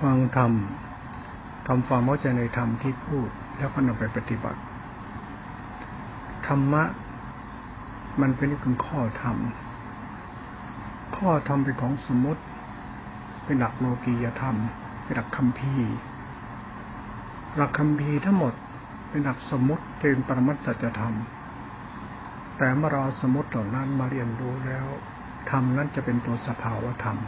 ฟังธรรมทำความเข้าใจในธรรมที่พูด แล้วก็นำไปปฏิบัติ ธรรมะ มันเป็นเรื่องข้อธรรม ข้อธรรมเป็นของสมมติ เป็นหลักโลกียธรรม เป็นหลักคำพีหลักคำพีทั้งหมด เป็นหลักสมมติเป็นปรมัตสัจธรรม แต่เมื่อเราสมมติเหล่านั้นมาเรียนรู้แล้วธรรมนั้นจะเป็นตัวสภาวธรรม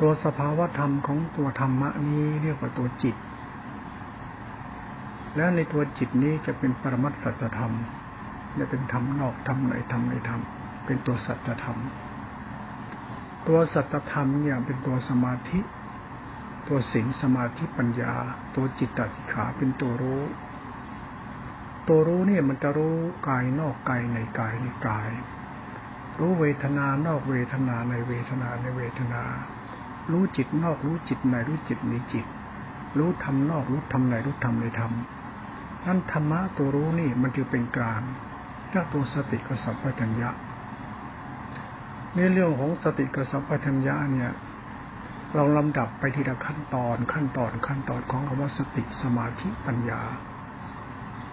ตัวสภาวธรรมของตัวธรรมะนี้เรียกว่าตัวจิต และในตัวจิตนี้จะเป็นปรมัตสัจธรรมจะเป็นธรรมนอกธรรมในธรรมในธรรม เป็นตัวสัจธรรม ตัวสัจธรรมเนี่ยเป็นตัวสมาธิ ตัวศีลสมาธิปัญญา ตัวจิตตติขาเป็นตัวรู้ ตัวรู้เนี่ยมันจะรู้กายนอกกายในกายในกาย รู้เวทนานอกเวทนาในเวทนาในเวทนา รู้จิตนอกรู้จิตในรู้จิตในจิต รู้ธรรมนอกรู้ธรรมในรู้ธรรมในธรรมนั่นธรรมะตัวรู้นี่มันจึงเป็นกลางถ้าตัวสติกับสัมปชัญญะในเรื่องของสติกับสัมปชัญญะเนี่ย เราลำดับไปทีละขั้นตอนขั้นตอนขั้นตอนของคำว่าสติสมาธิปัญญา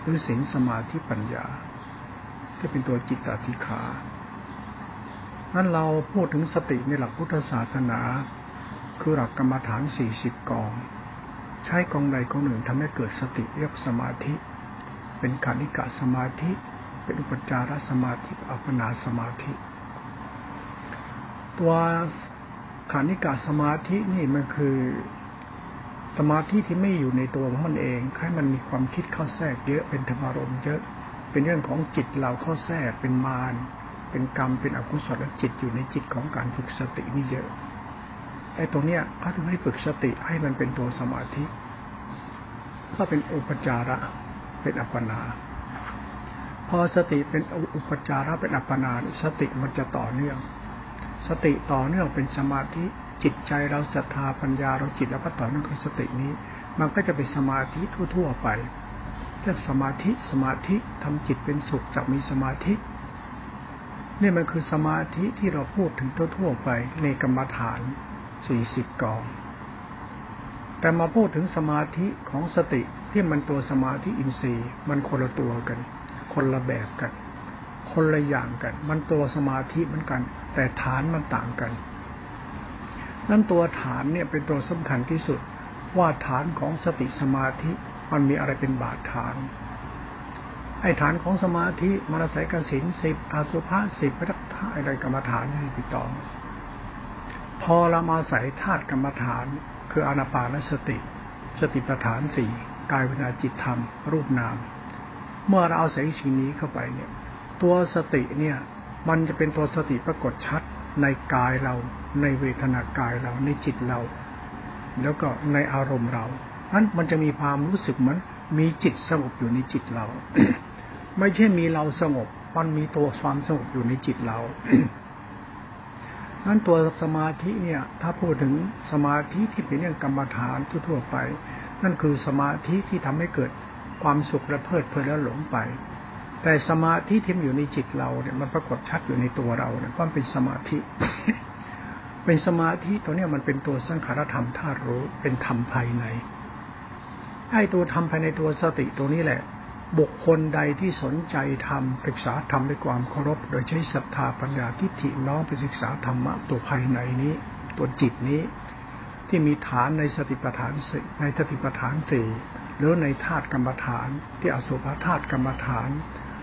หรือศีลสมาธิปัญญาที่เป็นตัวจิตติขานั้นเราพูดถึงสติในหลักพุทธศาสนา คือหลักกรรมฐานสี่สิบกอง ใช้กองใดกองหนึ่งทำให้เกิดสติเรียกสมาธิ เป็นการนิกะสมาธิ เป็นอุปจารสมาธิอัปปนาสมาธิ ตัวขานิกาสมาธินี่มันคือสมาธิที่ไม่อยู่ในตัวของมันเองให้มันมีความคิดเข้าแทรกเยอะเป็นธรรมารมเยอะ เป็นเรื่องของจิตเราเข้าแทรกเป็นมาร เป็นกรรม เป็นอกุศลจิตอยู่ในจิตของการฝึกสตินี่เยอะ ไอ้ตรงเนี้ยเขาถึงให้ฝึกสติให้มันเป็นตัวสมาธิ ก็เป็นอุปจาระเป็นอัปปนา พอสติเป็นอุปจาระเป็นอัปปนาสติมันจะต่อเนื่อง สติต่อเนื่องเป็นสมาธิจิตใจเราศรัทธาปัญญาเราจิตแล้วก็ต่อเนื่องกับสตินี้ มันก็จะเป็นสมาธิทั่ว ๆ ไปเรียกสมาธิสมาธิทำจิตเป็นสุขจากมีสมาธินี่มันคือสมาธิที่เราพูดถึงทั่วๆไปในกรรมฐาน สี่สิบกอง แต่มาพูดถึงสมาธิของสติที่มันตัวสมาธิอินทรีย์ มันคนละตัวกัน คนละแบบกัน คนละอย่างกัน มันตัวสมาธิเหมือนกัน แต่ฐานมันต่างกันนั่นตัวฐานเนี่ยเป็นตัวสำคัญที่สุด ว่าฐานของสติสมาธิมันมีอะไรเป็นบาดฐานไอ้ฐานของสมาธิมรสัยกสินสิบอาสุภาสิบพระทักอะไรกรรมฐานที่ติดต่อ พอเรามาใส่ธาตุกรรมฐาน คืออนาปานสติ สติปัฏฐานสี่กายวิญญาจิตธรรม รูปนาม เมื่อเราเอาใส่สิ่งนี้เข้าไปเนี่ย ตัวสติเนี่ย มันจะเป็นตัวสติปรากฏชัดในกายเรา ในเวทนากายเราในจิตเรา แล้วก็ในอารมณ์เรานั้นมันจะมีความรู้สึกเหมือนมีจิตสงบอยู่ในจิตเรา ไม่ใช่มีเราสงบ มันมีตัวความสงบอยู่ในจิตเรา นั้นตัวสมาธิเนี่ย ถ้าพูดถึงสมาธิที่เป็นเรื่องกรรมฐานทั่วๆไป นั่นคือสมาธิที่ทำให้เกิดความสุขและเพลิดเพลินแล้วหลงไป แต่สมาธิที่อยู่ในจิตเราเนี่ยมันปรากฏชัดอยู่ในตัวเราเนี่ยว่าเป็นสมาธิ เป็นสมาธิตัวเนี้ยมันเป็นตัวสังขารธรรมธาตุรู้เป็นธรรมภายในไอ้ตัวธรรมภายในตัวสติตัวนี้แหละ บุคคลใดที่สนใจธรรมศึกษาธรรมด้วยความเคารพ โดยใช้ศรัทธาปัญญาทิฏฐิน้อมไปศึกษาธรรมะตัวภายในนี้ ตัวจิตนี้ ที่มีฐานในสติปัฏฐานสในสติปัฏฐานสี่หรือในธาตุกรรมฐาน ที่อสุภธาตุกรรมฐาน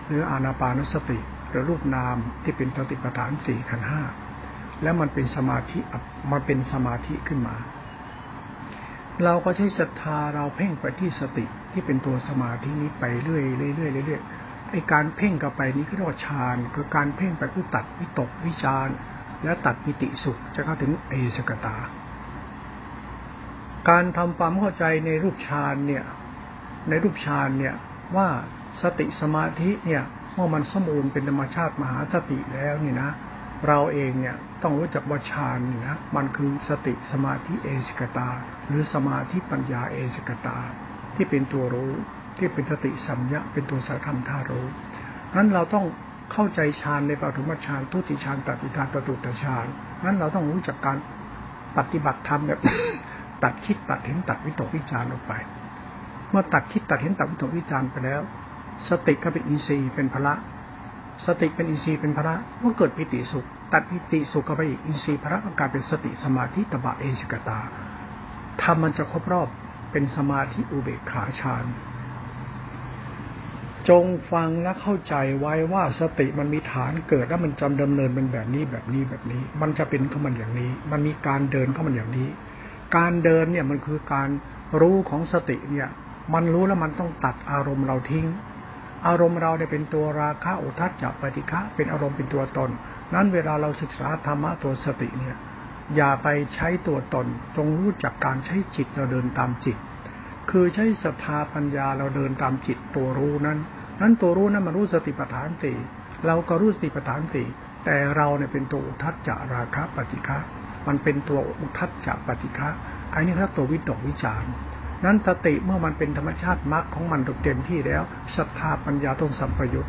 หรืออานาปานสติ หรือรูปนามที่เป็นสติปัฏฐานสี่ขันห้าแล้วมันเป็นสมาธิมันเป็นสมาธิขึ้นมา เราก็ใช้ศรัทธาเราเพ่งไปที่สติที่เป็นตัวสมาธินี้ไปเรื่อยเรื่อยเรื่อยไอการเพ่งกับไปนี้ก็เรียกว่าฌานคือการเพ่งไปเพื่อตัดวิตกวิจารและตัดมิติสุขจะเข้าถึงเอสกตา การทำความเข้าใจในรูปฌานเนี่ยในรูปฌานเนี่ยว่าสติสมาธิเนี่ยเมื่อมันสมบูรณ์เป็นธรรมชาติมหาสติแล้วนี่นะ เราเองเนี่ยต้องรู้จักว่าฌานนี่นะมันคือสติสมาธิเอสกตา หรือสมาธิปัญญาเอสกตา ที่เป็นตัวรู้ที่เป็นสติสัมยะเป็นตัวสัรธรรมทารู้นั้นเราต้องเข้าใจฌานในปฐมฌานทุติฌานตติฌานตตุตฌานนั้นเราต้องรู้จักการปฏิบัติธรรมแบบตัดคิดตัดเห็นตัดวิตกวิจารออกไป เมื่อตัดคิดตัดเห็นตัดวิตกวิจารไปแล้ว สติก็เป็นอินทรีย์เป็นพละ สติเป็นอินทรีย์เป็นพละก็เกิดปิติสุข ตัดปิติสุขก็ไปอีกอินทรีย์พละก็กลายเป็นสติสมาธิตบะเอชกตาทำมันจะครบรอบเป็นสมาธิอุเบกขาฌานจงฟังและเข้าใจไว้ว่าสติมันมีฐานเกิดแล้วมันจำดำเนินเป็นแบบนี้แบบนี้แบบนี้ มันจะเป็นของมันอย่างนี้ มันมีการเดินของมันอย่างนี้ การเดินเนี่ยมันคือการรู้ของสติเนี่ย มันรู้แล้วมันต้องตัดอารมณ์เราทิ้ง อารมณ์เราเนี่ยเป็นตัวราคะอุทัศจักปฏิฆะเป็นอารมณ์เป็นตัวตน นั้นเวลาเราศึกษาธรรมะตัวสติเนี่ย อย่าไปใช้ตัวตนจงรู้จักการใช้จิตเราเดินตามจิต คือใช้ศรัทธาปัญญาเราเดินตามจิตตัวรู้นั้น นั้นตัวรู้นั้นมันรู้สติปัฏฐานสี่เราก็รู้สติปัฏฐานสี่แต่เราเนี่ยเป็นตัวอุทัศจาราคะปฏิฆะมันเป็นตัวอุทัศจาปฏิฆะอันนี้คือตัววิตกวิจาร นั้นสติเมื่อมันเป็นธรรมชาติมรรคของมันเต็มที่แล้วศรัทธาปัญญาต้องสัมปยุต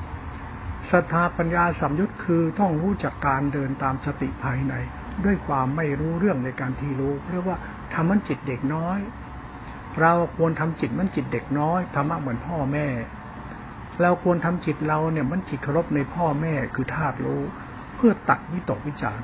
ศรัทธาปัญญาสัมยุตคือต้องรู้จักการเดินตามสติภายใน ด้วยความไม่รู้เรื่องในการที่รู้เรียกว่าทำมันจิตเด็กน้อย เราควรทำจิตมันจิตเด็กน้อยธรรมะเหมือนพ่อแม่ เราควรทำจิตเราเนี่ยมันจิตเคารพในพ่อแม่คือธาตุรู้ เพื่อตัดวิตกวิจาร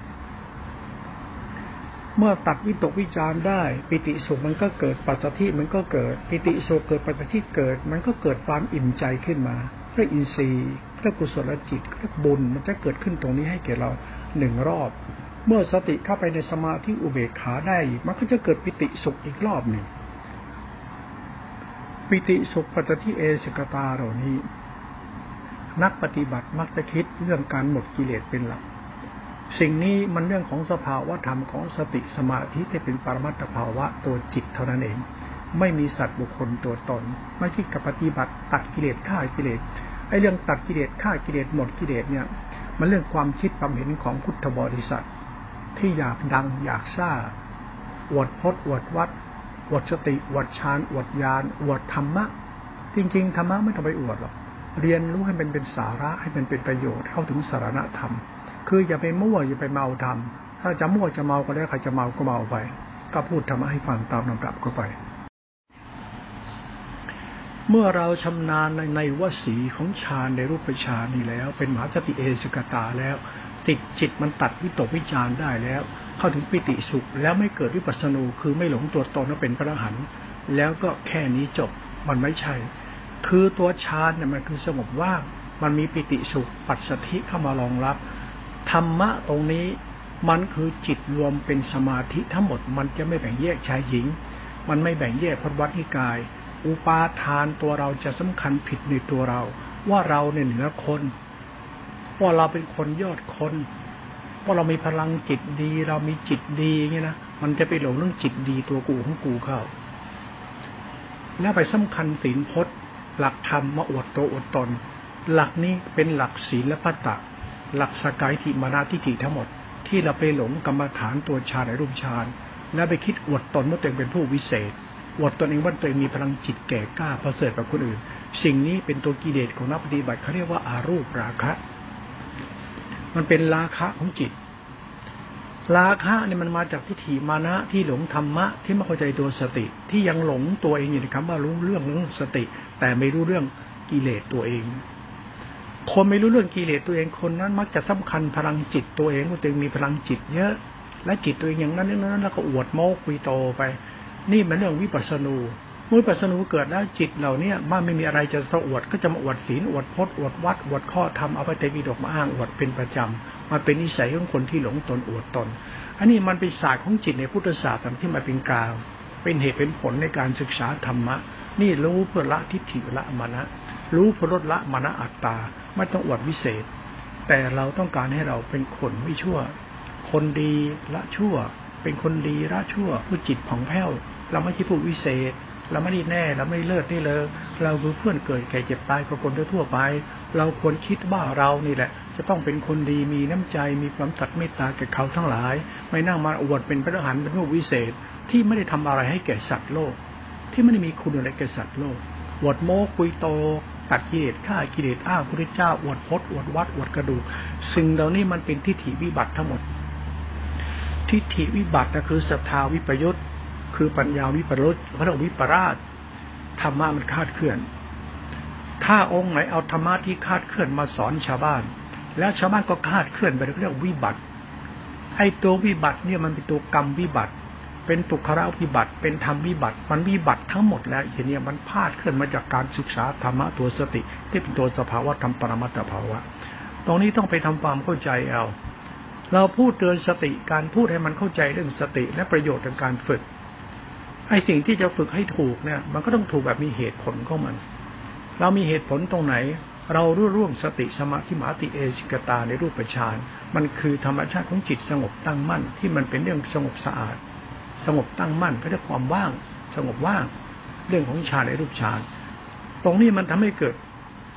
เมื่อตัดวิตกวิจารได้ ปิติสุขมันก็เกิดปัสสธิมันก็เกิด ปิติสุขเกิดปัสสธิเกิด มันก็เกิดความอิ่มใจขึ้นมาเรียกอินทรีย์เรียกกุศลจิตเรียกบุญมันจะเกิดขึ้นตรงนี้ให้แก่เราหนึ่งรอบ เมื่อสติเข้าไปในสมาธิอุเบกขาได้มันก็จะเกิดปิติสุขอีกรอบหนึ่งปิติสุขปัจจิเอสกตาเหล่านี้ นักปฏิบัติมักจะคิดเรื่องการหมดกิเลสเป็นหลัก สิ่งนี้มันเรื่องของสภาวะธรรมของสติสมาธิที่เป็นปรมัตถภาวะตัวจิตเท่านั้นเอง ไม่มีสัตว์บุคคลตัวตน ไม่คิดกับปฏิบัติตัดกิเลสฆ่ากิเลสไอ้เรื่องตัดกิเลสฆ่ากิเลสหมดกิเลสเนี่ย มันเรื่องความคิดความเห็นของพุทธบริษัท ที่อยากดังอยากซ่าอวดพจน์อวดวัดอวดสติอวดฌานอวดญาณอวดธรรมะ จริง ๆ ธรรมะไม่ต้องไปอวดหรอกเรียนรู้ให้มันเป็นสาระให้มันเป็นประโยชน์เข้าถึงสารณธรรม คืออย่าไปมั่วอย่าไปเมาทำถ้าจะมั่วจะเมาก็แล้ใครจะเมาก็เมาไป ก็พูดธรรมะให้ฟังตามลำดับก็ไป เมื่อเราชำนาญในในวสีของฌานในรูปฌานนี่แล้ว เป็นมหาสติเอสกตาแล้ว ติดจิตมันตัดวิตกวิจารได้แล้ว เข้าถึงปิติสุข แล้วไม่เกิดวิปัสสนูคือไม่หลงตัวตนว่าเป็นพระหันแล้วก็แค่นี้จบมันไม่ใช่ คือตัวฌานเนี่ยมันคือสงบว่าง มันมีปิติสุขปัจสถิเข้ามารองรับ ธรรมะตรงนี้มันคือจิตรวมเป็นสมาธิทั้งหมดมันจะไม่แบ่งแยกชายหญิง มันไม่แบ่งแยกพจวัตนิกาย อุปาทานตัวเราจะสำคัญผิดในตัวเรา ว่าเราเนี่ยเหนือคนว่าเราเป็นคนยอดคนว่าเรามีพลังจิตดี เรามีจิตดีเงี้ยนะมันจะไปหลงเรื่องจิตดีตัวกูของกูเข้า แล้วไปสำคัญศีลพจน์ หลักธรรมมาอวดตัวอวดตน หลักนี้เป็นหลักศีลและพัตตะ หลักสกายทิมานาทิฏฐิทั้งหมด ที่เราไปหลงกรรมฐานตัวฌานในรูปฌานแล้วไปคิดอวดตนว่าตัวเองเป็นผู้วิเศษอวดตนเองว่าตัวเองมีพลังจิตแก่กล้าประเสริฐกว่าคนอื่น สิ่งนี้เป็นตัวกิเลสของนักปฏิบัติเขาเรียกว่าอารูปราคะ มันเป็นราคะของจิต ราคะเนี่ยมันมาจากทิฏฐิมานะที่หลงธรรมะที่ไม่เข้าใจตัวสติ ที่ยังหลงตัวเองอยู่ในคำว่ารู้เรื่องเรื่องสติ แต่ไม่รู้เรื่องกิเลสตัวเอง คนไม่รู้เรื่องกิเลสตัวเองคนนั้น มักจะสำคัญพลังจิตตัวเองว่าตัวเองมีพลังจิตเยอะ และจิตตัวเองอย่างนั้นนั้นแล้วก็อวดโม้คุยโตไป นี่มันเรื่องวิปัสสนูมุ้ยปัสนูเกิดแล้วจิตเหล่านี้มันไม่มีอะไรจะสอวดก็จะมาอวดศีลอวดพจน์อวดวัดอวดข้อธรรมเอาไปเตวิดกมาอ้างอวดเป็นประจำมันเป็นนิสัยของคนที่หลงตนอวดตน อันนี้มันเป็นศาสตร์ของจิตในพุทธศาสตร์ที่มาเป็นกลางเป็นเหตุเป็นผลในการศึกษาธรรมะ นี่รู้เพื่อละทิฏฐิละมานะ รู้พอลดละมานะอัตตาไม่ต้องอวดวิเศษ แต่เราต้องการให้เราเป็นคนไม่ชั่ว คนดีละชั่ว เป็นคนดีละชั่วผู้จิตผ่องแผ้ว เราไม่ใช่ผู้วิเศษ เราไม่ได้แน่เราไม่เลิศนี่เลยเราคือเพื่อนเกิดแก่เจ็บตายกับคนทั่วไป เราควรคิดว่าเรานี่แหละ จะต้องเป็นคนดีมีน้ำใจมีความตัดเมตตาแก่เขาทั้งหลาย ไม่นั่งมาอวดเป็นพระอรหันต์เป็นผู้วิเศษที่ไม่ได้ทำอะไรให้แก่สัตว์โลก ที่ไม่ได้มีคุณอะไรแก่สัตว์โลกอวดโม้คุยโต ตัดกิเลสฆ่ากิเลสอ้างพระเจ้าอวดพจน์อวดวัดอวดกระดูกสิ่งเหล่านี้มันเป็นทิฏฐิวิบัติทั้งหมด ทิฏฐิวิบัติก็คือศรัทธาวิปยุตคือปัญญาวิปรุตพระวิปราชธรรมะมันคาดเคลื่อน ถ้าองค์ไหนเอาธรรมะที่คาดเคลื่อนมาสอนชาวบ้าน แล้วชาวบ้านก็คาดเคลื่อนไปเรียกวิบัติไอ้ตัววิบัติเนี่ยมันเป็นตัวกรรมวิบัติ เป็นตุคระวิบัติ เป็นธรรมวิบัติ มันวิบัติทั้งหมดแล้วทีนี้มันพาดเคลื่อนมาจากการศึกษาธรรมะตัวสติ ที่เป็นตัวสภาวะธรรมปรมัตถภาวะ ตรงนี้ต้องไปทำความเข้าใจเอา เราพูดเตือนสติการพูดให้มันเข้าใจเรื่องสติและประโยชน์ในการฝึกไอ้สิ่งที่จะฝึกให้ถูกเนี่ย มันก็ต้องถูกแบบมีเหตุผลของมัน เรามีเหตุผลตรงไหน เรารู้ร่วงสติสมาธิมาติเอสิกตาในรูปฌานมันคือธรรมชาติของจิตสงบตั้งมั่นที่มันเป็นเรื่องสงบสะอาด สงบตั้งมั่นก็ได้ความว่าง สงบว่าง เรื่องของฌานในรูปฌานตรงนี้มันทำให้เกิด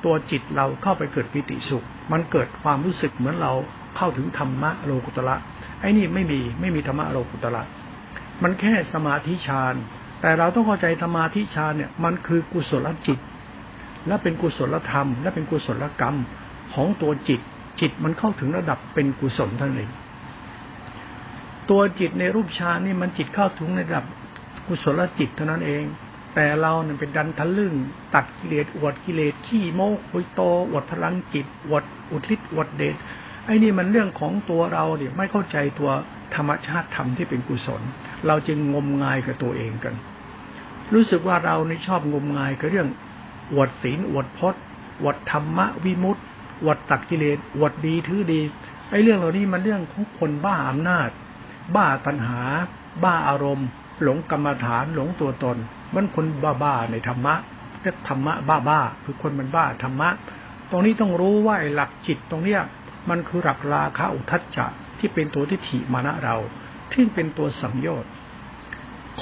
ตัวจิตเราเข้าไปเกิดปิติสุข มันเกิดความรู้สึกเหมือนเราเข้าถึงธรรมะโลกุตละไอ้นี่ไม่มีไม่มีธรรมะโลกุตละมันแค่สมาธิฌานแต่เราต้องเข้าใจธรรมาธิฌานเนี่ยมันคือกุศลจิต และเป็นกุศลธรรม และเป็นกุศลกรรมของตัวจิต จิตมันเข้าถึงระดับเป็นกุศลท่านเอง ตัวจิตในรูปฌานนี่มันจิตเข้าถึงในระดับกุศลจิตเท่านั้นเอง แต่เราเนี่ยเป็นดันทะลึ่ง ตัดกิเลสอวดกิเลสขี้โมกคุยโตอวดพลังจิตอวดอุทิศอวดเดชไอ้นี่มันเรื่องของตัวเราเนี่ยไม่เข้าใจตัวธรรมชาติธรรมที่เป็นกุศล เราจึงงมงายกับตัวเองกัน รู้สึกว่าเรานี่ชอบงมงายกับเรื่องอวดศีลอวดพจน์อวดธรรมะวิมุตติอวดตักกิเลสอวดดีถือดีไอ้เรื่องเหล่านี้มันเรื่องของคนบ้าอำนาจ บ้าตัณหา บ้าอารมณ์ หลงกรรมฐานหลงตัวตน มันคนบ้าๆในธรรมะเรียกธรรมะบ้าๆคือคนมันบ้าธรรมะ ตรงนี้ต้องรู้ว่าหลักจิตตรงเนี้ยมันคือหลักราคะอุทัจจะที่เป็นตัวที่ถีมานะเรา ที่เป็นตัวสังโยชน์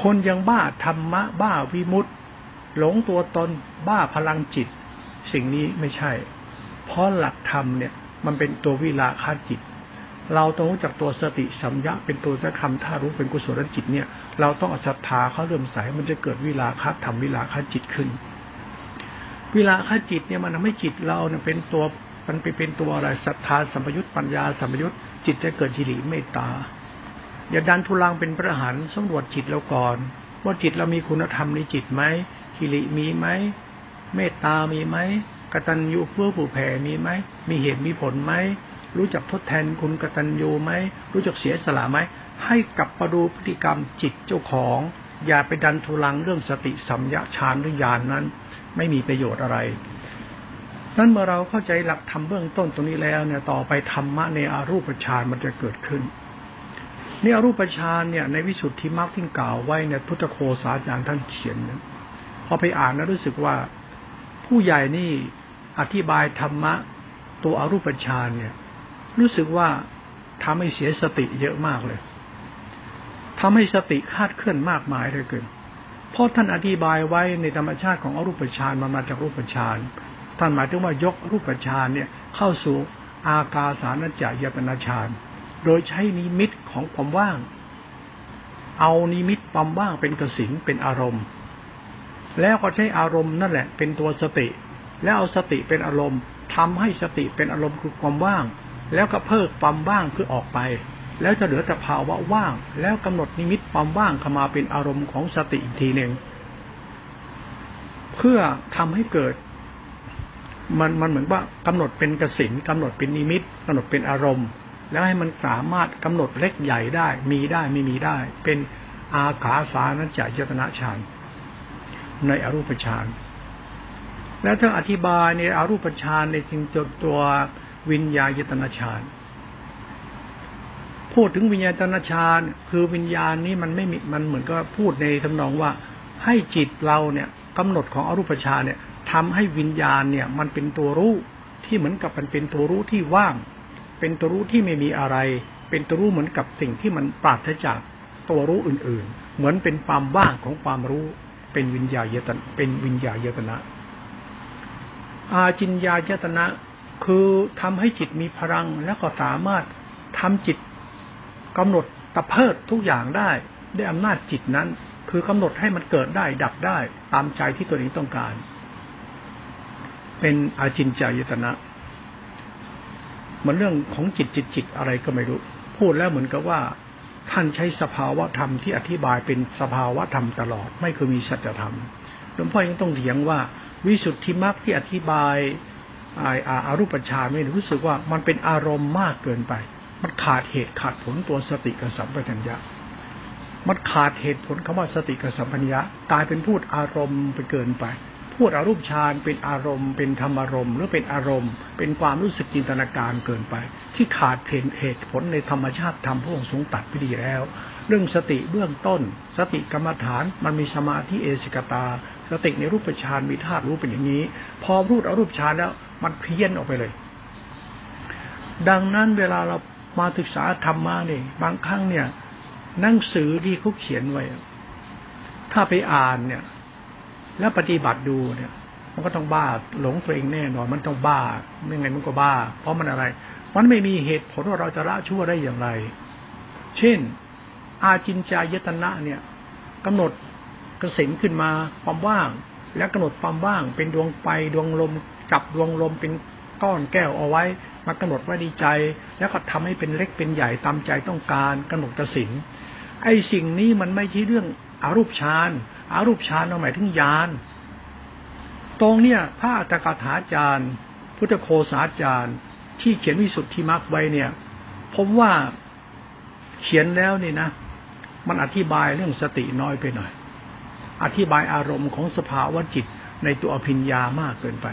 คนยังบ้าธรรมะ บ้าวิมุตติหลงตัวตนบ้าพลังจิต สิ่งนี้ไม่ใช่ เพราะหลักธรรมเนี่ย มันเป็นตัววิลาคาจิต เราต้องรู้จักตัวสติสัมยะเป็นตัวจะคำถ้ารู้เป็นกุศลจิตเนี่ย เราต้องศรัทธาเขาเริ่มใสมันจะเกิดวิลาคาธรรมวิลาคาจิตขึ้น วิลาคาจิตเนี่ยมันทำให้จิตเราเนี่ยเป็นตัวมันไปเป็นตัวอะไรศรัทธาสัมปยุตปัญญาสัมปยุตจิตจะเกิดจิริเมตตาอย่าดันทุลังเป็นพระหันสำรวจจิตเราก่อน ว่าจิตเรามีคุณธรรมในจิตไหมกิริมีไหมเมตตามีไหมกตัญญูเพื่อผู้แผ่มีไหมมีเหตุมีผลไหม รู้จักทดแทนคุณกตัญญูไหมรู้จักเสียสละไหมให้กลับมาดูพฤติกรรมจิตเจ้าของ อย่าไปดันทุลังเรื่องสติสัมยาฌานหรือญาณนนั้น ไม่มีประโยชน์อะไรนั้นเมื่อเราเข้าใจหลักธรรมเบื้องต้นตรงนี้แล้วเนี่ยต่อไปธรรมะในอรูปฌานมันจะเกิดขึ้นนี่อรูปฌานเนี่ยในวิสุทธิมรรคที่กล่าวไว้ในพุทธโคสาจารย์ท่านเขียนเนี่ยพอไปอ่านแล้วรู้สึกว่าผู้ใหญ่นี่อธิบายธรรมะตัวอรูปฌานเนี่ย รู้สึกว่าทำให้เสียสติเยอะมากเลยทำให้สติคาดเคลื่อนมากมายเลยเกินเพราะท่านอธิบายไว้ในธรรมชาติของอรูปฌานมันมาจากรูปฌานท่านหมายถึงว่ายกรูปฌานเนี่ยเข้าสู่อากาสานจายตนาฌานโดยใช้นิมิตของความว่าง เอานิมิตความว่างเป็นกสินเป็นอารมณ์ แล้วก็ใช้อารมณ์นั่นแหละเป็นตัวสติ แล้วเอาสติเป็นอารมณ์ทำให้สติเป็นอารมณ์คือความว่าง แล้วก็เพิกความว่างคือออกไป แล้วจะเหลือแต่ภาวะว่าง แล้วกำหนดนิมิตความว่างเข้ามาเป็นอารมณ์ของสติอีกทีหนึ่งเพื่อทำให้เกิด มันมันเหมือนว่ากำหนดเป็นกสินกำหนดเป็นนิมิตกำหนดเป็นอารมณ์ แล้วให้มันสามารถกำหนดเล็กใหญ่ได้ มีได้ไม่มีได้ เป็นอาขาสานัจจายตนะฌานในอรูปฌานและถ้าอธิบายในอรูปฌานในจริงจดตัว วิญญาณยตนาฌานพูดถึงวิญญาณยตนาฌานคือวิญญาณนี้มันไม่มีมันเหมือนกับพูดในทำนองว่า ให้จิตเราเนี่ยกำหนดของอรูปฌานเนี่ยทำให้วิญญาณเนี่ย มันเป็นตัวรู้ที่เหมือนกับมันเป็นตัวรู้ที่ว่าง เป็นตัวรู้ที่ไม่มีอะไร เป็นตัวรู้เหมือนกับสิ่งที่มันปราศจากตัวรู้อื่น ๆ เหมือนเป็นความว่างของความรู้ เป็นวิญญาญตนเป็นวิญญาญตนะอาจินญายตนะ คือทำให้จิตมีพลังแล้วก็สามารถทำจิตกำหนดตะเพิดทุกอย่างได้ด้วยอำนาจจิตนั้น คือกำหนดให้มันเกิดได้ดับได้ตามใจที่ตัวเองต้องการ เป็นอาจินจายตนะมันเรื่องของจิตจิตจิตอะไรก็ไม่รู้ พูดแล้วเหมือนกับว่า ท่านใช้สภาวะธรรมที่อธิบายเป็นสภาวะธรรมตลอด ไม่เคยมีสัจธรรมหลวงพ่อยังต้องเถียงว่า วิสุทธิมรรคที่อธิบาย อาอารูปฌานไม่รู้สึกว่ามันเป็นอารมณ์มากเกินไป มันขาดเหตุขาดผลตัวสติกับสัมปชัญญะ มันขาดเหตุผลคำว่าสติกับสัมปัญญะกลายเป็นพูดอารมณ์ไปเกินไป พูดอารูปฌานเป็นอารมณ์ เป็นธรรมารมณ์ หรือเป็นอารมณ์ เป็นความรู้สึกจินตนาการเกินไป ที่ขาดเหตุผลในธรรมชาติธรรมพวกสงตัดไปดีแล้ว เรื่องสติเบื้องต้น สติกรรมฐานมันมีสมาธิเอสิกตา สติในรูปฌานมีธาตุรู้เป็นอย่างนี้ พอรูดอารูปฌานแล้ว มันเพี้ยนออกไปเลย ดังนั้นเวลาเรามาศึกษาธรรมะนี่บางครั้งเนี่ย หนังสือที่เขาเขียนไว้ ถ้าไปอ่านเนี่ย แล้วปฏิบัติดูเนี่ย มันก็ต้องบ้าหลงตัวเองแน่นอน มันต้องบ้าไม่ไงมันก็บ้า เพราะมันอะไร มันไม่มีเหตุผลว่าเราจะละชั่วได้อย่างไร เช่น อาจินจายตนะเนี่ยกำหนดกระสินขึ้นมาความว่าง แล้วกำหนดความว่างเป็นดวงไฟดวงลม จับดวงลมเป็นก้อนแก้วเอาไว้มากำหนดว่าดีใจ แล้วก็ทำให้เป็นเล็กเป็นใหญ่ตามใจต้องการกำหนดกระสินไอ้สิ่งนี้มันไม่ใช่เรื่องอารูปฌานอารูปฌานเราหมายถึงญาณตรงเนี้ยพระอัตถกถาจารย์ พุทธโคสาจารย์ ที่เขียนวิสุทธิมรรคไว้เนี่ย ผมว่าเขียนแล้วนี่นะ มันอธิบายเรื่องสติน้อยไปหน่อย อธิบายอารมณ์ของสภาวะจิตในตัวอภิญญามากเกินไป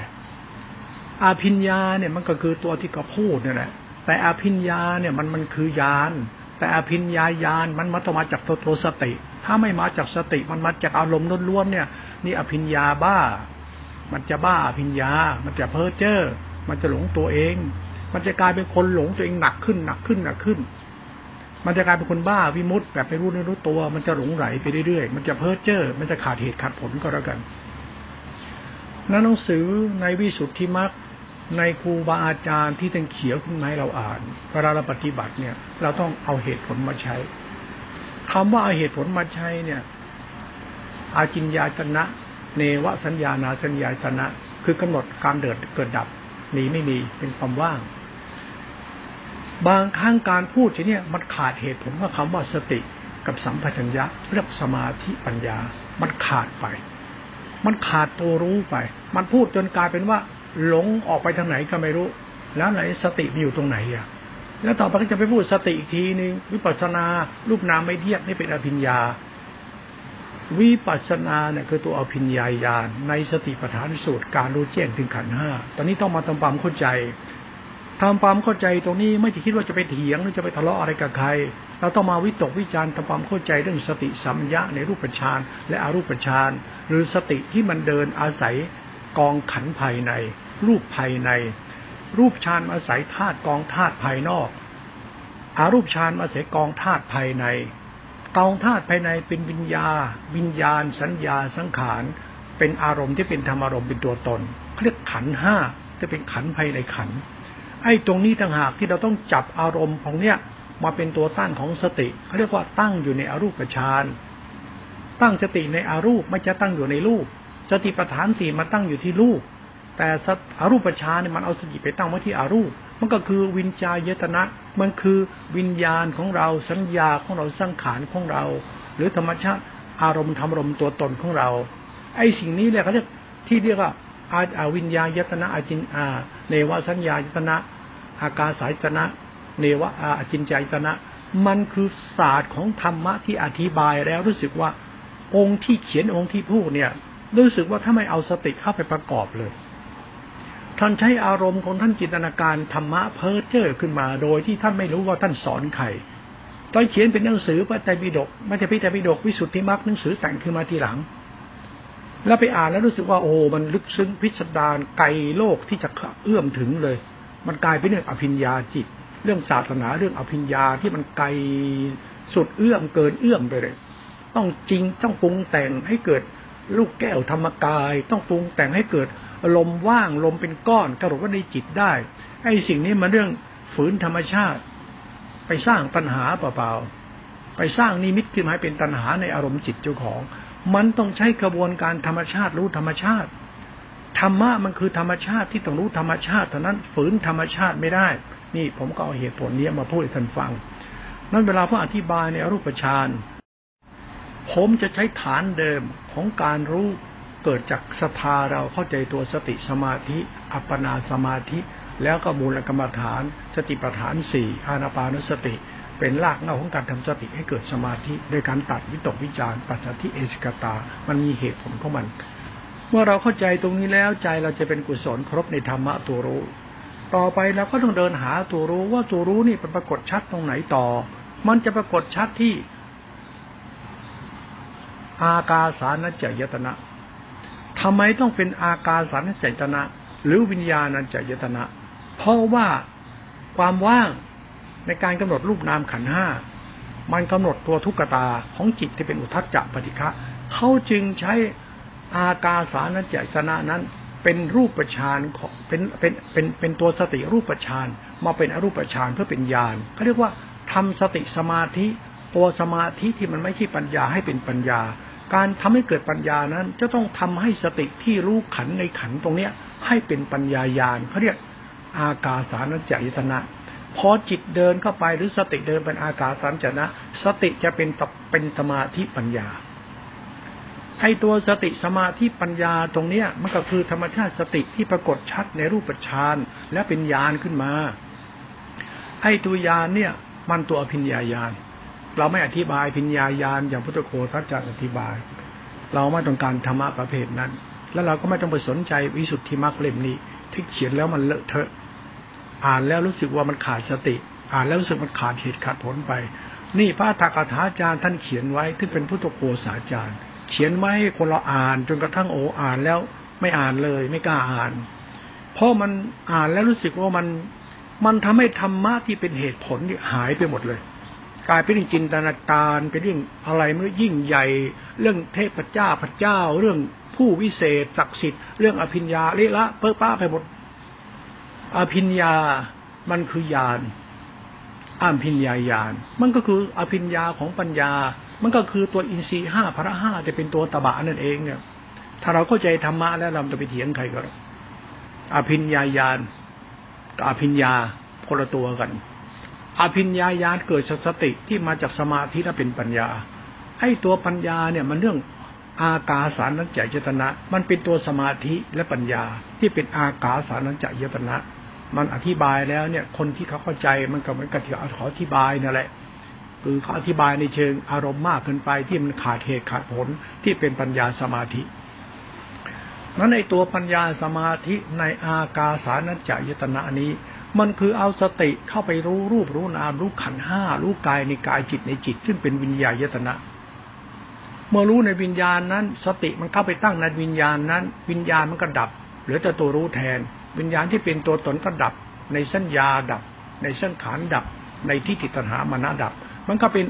อาภิญญาเนี่ยมันก็คือตัวที่เขาพูดนี่แหละ แต่อาภิญญาเนี่ยมันมันคือยาน แต่อาภิญญาญาณมันมาต้องมาจากตัวโทสติ ถ้าไม่มาจากสติมันมาจากอารมณ์ล้วนๆเนี่ย นี่อภิญญาบ้า มันจะบ้าอภิญญา มันจะเพ้อเจ้อ มันจะหลงตัวเอง มันจะกลายเป็นคนหลงตัวเองหนักขึ้นหนักขึ้นหนักขึ้น มันจะกลายเป็นคนบ้าวิมุตต์แบบไม่รู้ไม่รู้ตัว มันจะหลงไหลไปเรื่อยๆ มันจะเพ้อเจ้อ มันจะขาดเหตุขาดผลก็แล้วกันนั้นหนังสือในวิสุทธิมรรค ในครูบาอาจารย์ที่ท่านเขียวขึ้นมาให้เราอ่านเวลาเราปฏิบัติเนี่ย เราต้องเอาเหตุผลมาใช้คำว่าเอาเหตุผลมาใช้เนี่ย อาจินญาตนะ เนวสัญญานาสัญญาตนะ คือกำหนดการเดิดเกิดดับหนีไม่มีเป็นความว่าง บางครั้งการพูดทีนี้มันขาดเหตุผลว่าคำว่าสติกับสัมปชัญญะเรียกสมาธิปัญญา มันขาดไป มันขาดตัวรู้ไป มันพูดจนกลายเป็นว่า หลงออกไปทางไหนก็ไม่รู้ แล้วไหนสติมีอยู่ตรงไหนอะแล้วต่อไปก็จะไปพูดสติอีกทีนึงวิปัสนารูปนามไม่เทียบนี่เป็นอภิญญา วิปัสนาเนี่ยคือตัวอภิญญาญาณในสติปัฏฐานสูตรการรู้แจ้งถึงขันห้าตอนนี้ต้องมาทำความเข้าใจทำความเข้าใจตรงนี้ไม่ได้คิดว่าจะไปเถียงหรือจะไปทะเลาะอะไรกับใคร เราต้องมาวิตกวิจารณ์ทำความเข้าใจเรื่องสติสัมยะในรูปฌานและอรูปฌานหรือสติที่มันเดินอาศัยกองขันภายใน รูปภายใน รูปฌานอาศัยธาตุกองธาตุภายนอกอารูปฌานอาศัยกองธาตุภายในกองธาตุภายในเป็นวิญญา วิญญาณ สัญญาสังขาร เป็นอารมณ์ที่เป็นธรรมอารมณ์เป็นตัวตนเรียกขันห้าจะเป็นขันภายในขันไอ้ตรงนี้ต่างหากที่เราต้องจับอารมณ์ของเนี้ยมาเป็นตัวตั้งของสติเขาเรียกว่าตั้งอยู่ในอรูปฌานตั้งสติในอารูปไม่จะตั้งอยู่ในรูปสติปัฏฐานสี่มาตั้งอยู่ที่รูป แต่อรูปฌานเนี่ยมันเอาสติไปตั้งไว้ที่อารูป มันก็คือวิญญาณยตนะ มันคือวิญญาณของเราสัญญาของเราสังขารของเรา หรือธรรมชาติอารมณ์ธรรมรมตัวตนของเรา ไอ้สิ่งนี้เนี่ยเขาเรียกที่เรียกว่าอาวิญญาณยตนะอาจินอาเนวสัญญายตนะ อากาสายตนะ เนวะอาจินใจยตนะ มันคือศาสตร์ของธรรมะที่อธิบายแล้วรู้สึกว่าองค์ที่เขียนองค์ที่พูดเนี่ย รู้สึกว่าถ้าไม่เอาสติเข้าไปประกอบเลย ท่านใช้อารมณ์ของท่านจินตนาการธรรมะเพ้อเจ้อขึ้นมา โดยที่ท่านไม่รู้ว่าท่านสอนใครตอนเขียนเป็นหนังสือพระไตรปิฎกไม่ใช่พิไตรปิฎกวิสุทธิมรรคหนังสือแต่งขึ้นมาทีหลัง แล้วไปอ่านแล้วรู้สึกว่าโอ้มันลึกซึ้งพิสดารไกลโลกที่จะเอื้อมถึงเลย มันกลายเป็นเรื่องอภิญญาจิต เรื่องศาสนาเรื่องอภิญญาที่มันไกลสุดเอื้อมเกินเอื้อมไปเลย ต้องจริงต้องปรุงแต่งให้เกิดลูกแก้วธรรมกาย ต้องปรุงแต่งให้เกิด ลมว่างลมเป็นก้อนกระดดว่าในจิตได้ไอ้สิ่งนี้มันเรื่องฝืนธรรมชาติ ไปสร้างปัญหาเปล่าๆไปสร้างนิมิตขึ้นมาเป็นตัณหาในอารมณ์จิตเจ้าของ มันต้องใช้กระบวนการธรรมชาติรู้ธรรมชาติธรรมะมันคือธรรมชาติที่ต้องรู้ธรรมชาติเท่านั้นฝืนธรรมชาติไม่ได้ นี่ผมก็เอาเหตุผลนี้มาพูดให้ท่านฟัง นั่นเวลาพระอธิบายในรูปฌานผมจะใช้ฐานเดิมของการรู้ เกิดจากสภาเราเข้าใจตัวสติสมาธิ อัปปนาสมาธิ แล้วก็มูลกรรมฐาน สติปัฏฐานสี่อานาปานุสติ เป็นรากเหง้าของการทำสติให้เกิดสมาธิโดยการตัดวิตกวิจารปัจจัติเอสิกตา มันมีเหตุผลของมัน เมื่อเราเข้าใจตรงนี้แล้วใจเราจะเป็นกุศลครบในธรรมะตัวรู้ ต่อไปเราก็ต้องเดินหาตัวรู้ว่าตัวรู้นี่เป็นปรากฏชัดตรงไหนต่อ มันจะปรากฏชัดที่ อากาสานจยตนะ ทำไมต้องเป็นอาการสันเจตนะ หรือวิญญาณัญจยตนะ เพราะว่าความว่างในการกำหนดรูปนามขันห้ามันกำหนดตัวทุกตาของจิตที่เป็นอุทัจจะปฏิฆะเขาจึงใช้อากาสานัญจยตนะนั้นเป็นรูปฌานของเป็นเป็นเป็นเป็นตัวสติรูปฌานมาเป็นอรูปฌานเพื่อเป็นญาณเขาเรียกว่าทำสติสมาธิ ตัวสมาธิที่มันไม่ใช่ปัญญาให้เป็นปัญญา การทำให้เกิดปัญญานั้น จะต้องทำให้สติที่รู้ขันในขันตรงเนี้ย ให้เป็นปัญญายาณเขาเรียกอากาสานัญจายตนะพอจิตเดินเข้าไปหรือสติเดินเป็นอากาสานัญจนะ สติจะเป็นเป็นสมาธิปัญญาไอตัวสติสมาธิปัญญาตรงเนี้ยมันก็คือธรรมชาติสติที่ปรากฏชัดในรูปฌานและเป็นญาณขึ้นมาไอตัวญาณเนี่ย มันตัวอภิญญาญาณ เราไม่อธิบายพิญญาญาณอย่างพุทธโคทัจะอธิบาย เราไม่ต้องการธรรมะประเภทนั้น แล้วเราก็ไม่ต้องไปสนใจวิสุทธิมรรคเล่มนี้ ที่เขียนแล้วมันเลอะเทอะอ่านแล้วรู้สึกว่ามันขาดสติ อ่านแล้วรู้สึกมันขาดเหตุขาดผลไป นี่พระธากถาจารย์ท่านเขียนไว้ที่เป็นพุทธโคสาจารย์ เขียนไว้คนเราอ่านจนกระทั่งโออ่านแล้วไม่อ่านเลยไม่กล้าอ่าน เพราะมันอ่านแล้วรู้สึกว่ามันมันทำให้ธรรมะที่เป็นเหตุผลหายไปหมดเลย กลายเป็นเรื่องจินตนาการเป็นเรื่องอะไรเมื่อยิ่งใหญ่ เรื่องเทพเจ้าพระเจ้า เรื่องผู้วิเศษศักดิ์สิทธิ์เรื่องอภิญญาเละละเพ้อป้าไปหมดอภิญญามันคือญาณอภิญญาญาณมันก็คืออภิญญาของปัญญา มันก็คือตัวอินทรีห้าพระห้าจะเป็นตัวตบะนั่นเองเนี่ย ถ้าเราเข้าใจธรรมะแล้วเราจะไปเถียงใครก็อภิญญาญาณกับอภิญญาคนละตัวกัน อภิญญาญาณเกิดสติที่มาจากสมาธิและเป็นปัญญาให้ตัวปัญญาเนี่ยมันเรื่องอากาสานัญจายตนะ มันเป็นตัวสมาธิและปัญญาที่เป็นอากาสานัญจายตนะ มันอธิบายแล้วเนี่ย คนที่เขาเข้าใจมันก็เหมือนกับที่เขาอธิบายนั่นแหละคือเขาอธิบายในเชิงอารมณ์มากเกินไปที่มันขาดเหตุขาดผลที่เป็นปัญญาสมาธินั้นในตัวปัญญาสมาธิในอากาสานัญจายตนะนี้ มันคือเอาสติเข้าไปรู้รูปรู้นามรู้ขันห้ารู้กายในกายจิตในจิต ซึ่งเป็นวิญญาณยตนะ เมื่อรู้ในวิญญาณนั้น สติมันเข้าไปตั้งในวิญญาณนั้น วิญญาณมันก็ดับเหลือแต่ตัวรู้แทน วิญญาณที่เป็นตัวตนก็ดับ ในสัญญาดับ ในสังขารดับ ในที่ติตัณหามานะดับ มันก็เป็น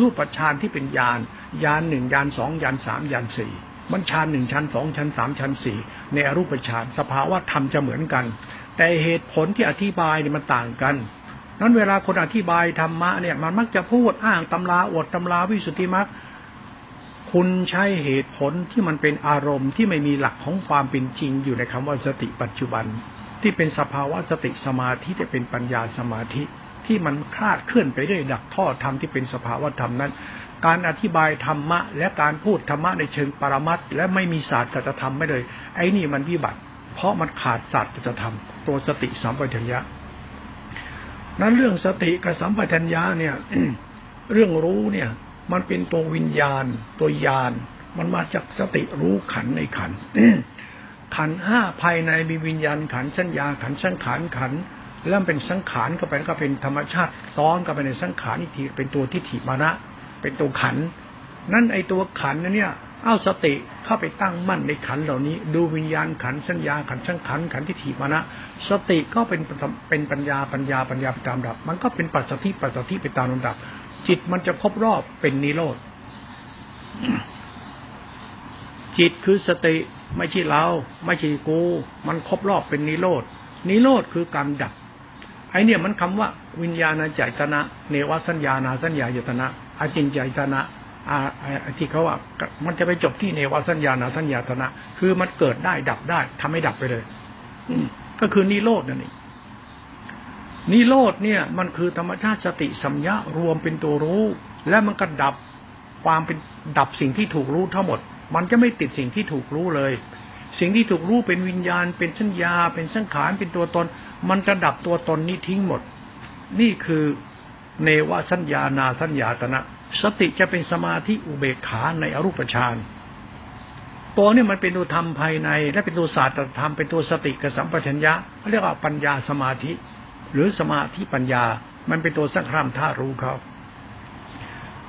รูปฌานที่เป็นญาณญาณหนึ่งญาณสองญาณสามญาณสี่มันฌานหนึ่งฌานสองฌานสามฌานสี่ในอรูปฌานสภาวะธรรมจะเหมือนกัน แต่เหตุผลที่อธิบายเนี่ยมันต่างกัน นั้นเวลาคนอธิบายธรรมะเนี่ยมันมักจะพูดอ้างตำราอวดตำราวิสุทธิมรรคคุณใช้เหตุผลที่มันเป็นอารมณ์ที่ไม่มีหลักของความเป็นจริงอยู่ในคำว่าสติปัจจุบัน ที่เป็นสภาวะสติสมาธิที่เป็นปัญญาสมาธิที่มันคลาดเคลื่อนไปด้วยดักท่อธรรมที่เป็นสภาวะธรรมนั้น การอธิบายธรรมะ และการพูดธรรมะในเชิงปรมัตและไม่มีศาสตร์จะทำไม่เลย ไอ้นี่มันวิบัติ เพราะมันขาดศาสตร์จะทำตัวสติสัมปชัญญะนั้นเรื่องสติกับสัมปชัญญะเนี่ยเรื่องรู้เนี่ย มันเป็นตัววิญญาณ ตัวญาณมันมาจากสติรู้ขันในขันขันห้าภายในมีวิญญาณขันสัญญาขันสังขารขันเริ่มเป็นสังขารก็ไปก็เป็นธรรมชาติซ้อนก็ไปในสังขารอีกทีเป็นตัวทิฏฐิมานะ เป็นตัวขันนั่นไอตัวขันเนี่ย เอาสติ เข้าไปตั้งมั่นในขันเหล่านี้ ดูวิญญาณขันสัญญาขันช่งขันขันที่ถีมานะสติก็เป็นเป็นปัญญาปัญญาปัญญาไปตามดับ มันก็เป็นปัจสติปัจสติไปตามลำดับ จิตมันจะครบรอบเป็นนิโรธจิตคือสติไม่ใช่เรา ไม่ใช่กู มันครบรอบเป็นนิโรธนิโรธคือการดับไอเนี่ยมันคำว่าวิญญาณจายตนะ เนวสัญญานาสัญญาจตนะอาจินจตนะอ่า ที่เขาว่ามันจะไปจบที่เนวสัญญาณสัญญาตนะ คือมันเกิดได้ดับได้ทำให้ดับไปเลย อืก็คือนิโรดนั่นเองนิโรธเนี่ย มันคือธรรมชาติสติสัมยะรวมเป็นตัวรู้ และมันก็ดับความเป็นดับสิ่งที่ถูกรู้ทั้งหมด มันจะไม่ติดสิ่งที่ถูกรู้เลย สิ่งที่ถูกรู้เป็นวิญญาณ เป็นสัญญา เป็นสังขารเป็นตัวตน มันจะดับตัวตนนี้ทิ้งหมด นี่คือเนวสัญญานาสัญญาตนะ สติจะเป็นสมาธิอุเบกขาในอรูปฌานตัวนี้มันเป็นตัวธรรมภายใน และเป็นตัวศาสตร์ธรรมเป็นตัวสติกับสัมปชัญญะเขาเรียกว่าปัญญาสมาธิ หรือสมาธิปัญญา มันเป็นตัวสังขารท่ารู้เขา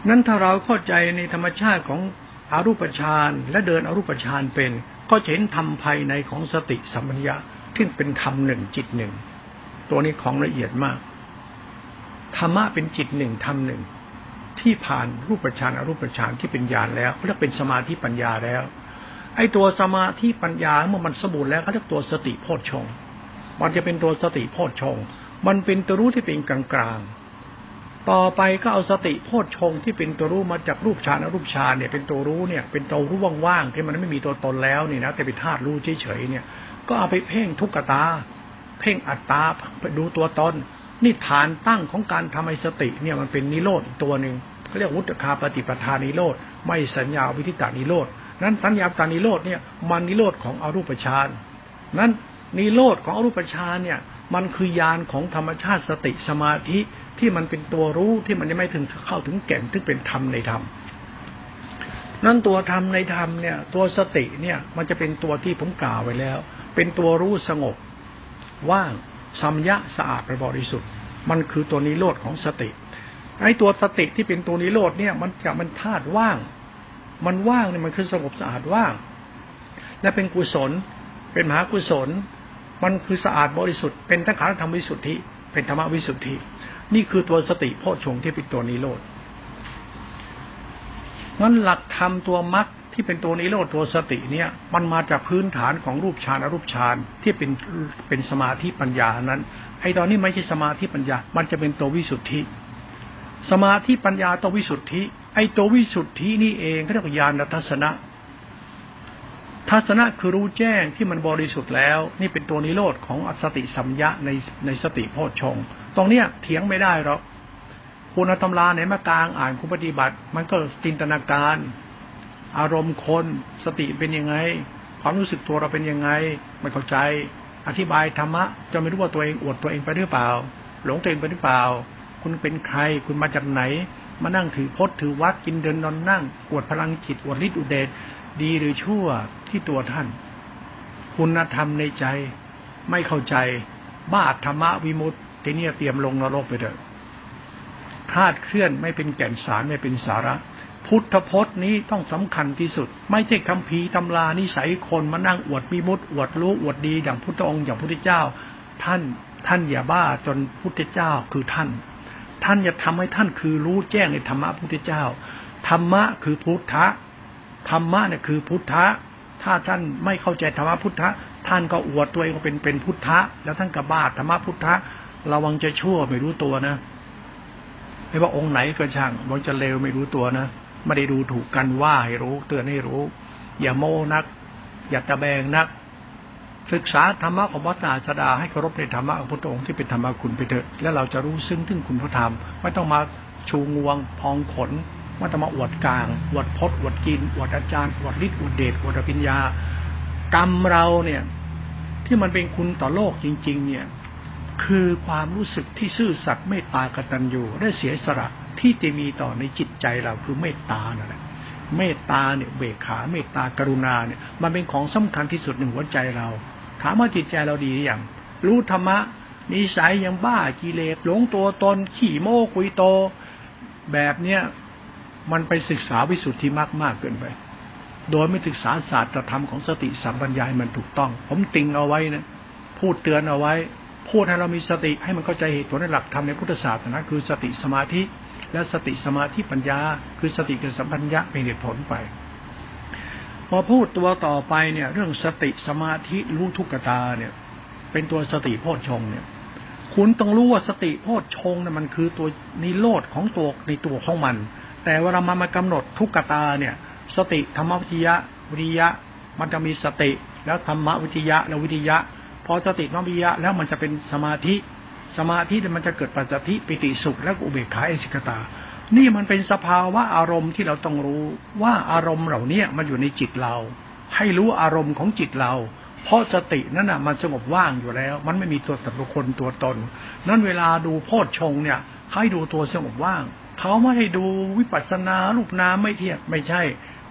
นั้นถ้าเราเข้าใจในธรรมชาติของอารูปฌานและเดินอรูปฌานเป็น ก็เห็นธรรมภายในของสติสัมปัญญะที่เป็นธรรมหนึ่งจิตหนึ่ง ตัวนี้ของละเอียดมากธรรมะเป็นจิตหนึ่งธรรมหนึ่ง ที่ผ่านรูปฌานอรูปฌานที่เป็นญาณแล้วเขาเรียกเป็นสมาธิปัญญาแล้ว ไอ้ตัวสมาธิปัญญาเมื่อมันสมบูรณ์แล้วเขาเรียกตัวสติโพชฌงมันจะเป็นตัวสติโพชฌงมันเป็นตัวรู้ที่เป็นกลางกลางต่อไปก็เอาสติโพชฌงที่เป็นตัวรู้มาจากรูปฌานอรูปฌานเนี่ยเป็นตัวรู้เนี่ย เป็นตัวรู้ว่างๆที่มันไม่มีตัวตนแล้วนี่นะแต่เป็นธาตุรู้เฉยๆเนี่ย ก็เอาไปเพ่งทุกขตา เพ่งอัตตาดูตัวตน นี่ฐานตั้งของการทำให้สติเนี่ยมันเป็นนิโรธตัวหนึ่งเขาเรียกวุฒิคาปฏิปทานิโรธไม่สัญญาวิธิตานิโรธนั้นสัญญาตานิโรธเนี่ยมันนิโรธของอรูปฌานนั้นนิโรธของอรูปฌานเนี่ยมันคือยานของธรรมชาติสติสมาธิที่มันเป็นตัวรู้ที่มันยังไม่ถึงเข้าถึงแก่นที่เป็นธรรมในธรรมนั่นตัวธรรมในธรรมเนี่ยตัวสติเนี่ยมันจะเป็นตัวที่ผมกล่าวไว้แล้ว เป็นตัวรู้สงบว่าง สัมยะสะอาดบริสุทธิ์ มันคือตัวนิโรธของสติ ไอ้ตัวสติที่เป็นตัวนิโรธเนี่ยมันจะมันธาตุว่าง มันว่างเนี่ยมันคือสงบสะอาดว่าง และเป็นกุศล เป็นมหากุศล มันคือสะอาดบริสุทธิ์ เป็นทั้งขันธรรมวิสุทธิ เป็นธรรมวิสุทธิ นี่คือตัวสติโพชฌงที่เป็นตัวนิโรธงั้นหลักธรรมตัวมรรค ที่เป็นตัวนิโรธตัวสติเนี่ย มันมาจากพื้นฐานของรูปฌานอรูปฌานที่เป็นเป็นสมาธิปัญญานั้นไอตอนนี้ไม่ใช่สมาธิปัญญา มันจะเป็นตัววิสุทธิ สมาธิปัญญาตัววิสุทธิ ไอตัววิสุทธินี่เองเขาเรียกว่าญาณทัศนะ ทัศนะคือรู้แจ้งที่มันบริสุทธิ์แล้ว นี่เป็นตัวนิโรธของอสติสัมยะในในสติโพชงตรงเนี้ยเถียงไม่ได้หรอกคุณตำราไหนมากลางอ่านคุณปฏิบัติ มันก็จินตนาการ อารมณ์คนสติเป็นยังไง ความรู้สึกตัวเราเป็นยังไง ไม่เข้าใจ อธิบายธรรมะจะไม่รู้ว่าตัวเองอวดตัวเองไปหรือเปล่า หลงตัวเองไปหรือเปล่า คุณเป็นใครคุณมาจากไหน มานั่งถือพจน์ถือวัดกินเดินนอนนั่ง อวดพลังจิตอวดฤทธิ์อุเดชดีหรือชั่วที่ตัวท่าน คุณธรรมในใจ ไม่เข้าใจ บ้าธรรมะวิมุตติทีนี้เตรียมลงนรกไปเถอะคาดเคลื่อนไม่เป็นแก่นสารไม่เป็นสาระ พุทธพจน์นี้ต้องสำคัญที่สุด ไม่ใช่คำพีตำรานิสัยคนมานั่งอวดมีมุตอวดรู้อวดดีอย่างพุทธองค์อย่างพุทธเจ้า ท่านท่านอย่าบ้าจนพุทธเจ้าคือท่าน ท่านอย่าทำให้ท่านคือรู้แจ้งในธรรมะพุทธเจ้าธรรมะคือพุทธะธรรมะเนี่ยคือพุทธะถ้าท่านไม่เข้าใจธรรมะพุทธะท่านก็อวดตัวเองว่าเป็นเป็นพุทธะแล้วท่านก็บ้าธรรมะพุทธะระวังจะชั่วไม่รู้ตัวนะไม่ว่าองค์ไหนก็ช่างวังจะเลวไม่รู้ตัวนะ ไม่ได้ดูถูกกันว่าให้รู้ เตือนให้รู้ อย่าโม้นัก อย่าตะแบงนัก ศึกษาธรรมะของพระศาสดาให้เคารพในธรรมะของพระองค์ที่เป็นธรรมะคุณไปเถอะ แล้วเราจะรู้ซึ้งถึงคุณพระธรรม ไม่ต้องมาชูงวง พองขนไม่ต้องมาอวดกลางอวดพจน์อวดกินอวดอาจารย์อวดฤทธิ์อวดเดชอวดปัญญากรรมเราเนี่ย ที่มันเป็นคุณต่อโลกจริง ๆ เนี่ย คือความรู้สึกที่ซื่อสัตย์เมตตากตัญญูและเสียสละ ที่จะมีต่อในจิตใจเราคือเมตตานั่นแหละเมตตาเนี่ยเบกขาเมตตากรุณาเนี่ย มันเป็นของสำคัญที่สุดในหัวใจเรา ถามว่าจิตใจเราดีหรือย่างรู้ธรรมะนิสัยยังบ้ากิเลสหลงตัวตนขี่โม้คุยโต แบบเนี้ยมันไปศึกษาวิสุทธิมากมากเกินไป โดยไม่ศึกษาศาสตร์ธรรมของสติสัมปัญญามันถูกต้อง ผมติงเอาไว้นะพูดเตือนเอาไว้ พูดให้เรามีสติให้มันเข้าใจเหตุผลในหลักธรรมในพุทธศาสนาคือสติสมาธิ และสติสมาธิปัญญา คือสติกับสัมพัญญะเป็นเหตุผลไป พอพูดตัวต่อไปเนี่ย เรื่องสติสมาธิรู้ทุกตาเนี่ย เป็นตัวสติโพชฌงเนี่ย คุณต้องรู้ว่าสติโพชฌงเนี่ยมันคือตัวนิโรธของตัวในตัวของมัน แต่เวลามันมากำหนดทุกตาเนี่ย สติธรรมวิทยะวิทยะ มันจะมีสติแล้วธรรมวิทยะแล้ววิทยะพอสติธรรมวิทยะแล้วมันจะเป็นสมาธิ สมาธิมันจะเกิดปัจจทิปิติสุขและอุเบกขาเอสิกตา นี่มันเป็นสภาวะอารมณ์ที่เราต้องรู้ว่าอารมณ์เหล่านี้มันอยู่ในจิตเรา ให้รู้อารมณ์ของจิตเรา เพราะสตินั่นน่ะมันสงบว่างอยู่แล้ว มันไม่มีตัวตนบุคคลตัวตน นั้นเวลาดูโพชฌงเนี่ยให้ดูตัวสงบว่าง เขาไม่ให้ดูวิปัสสนารูปนามไม่เทียบไม่ใช่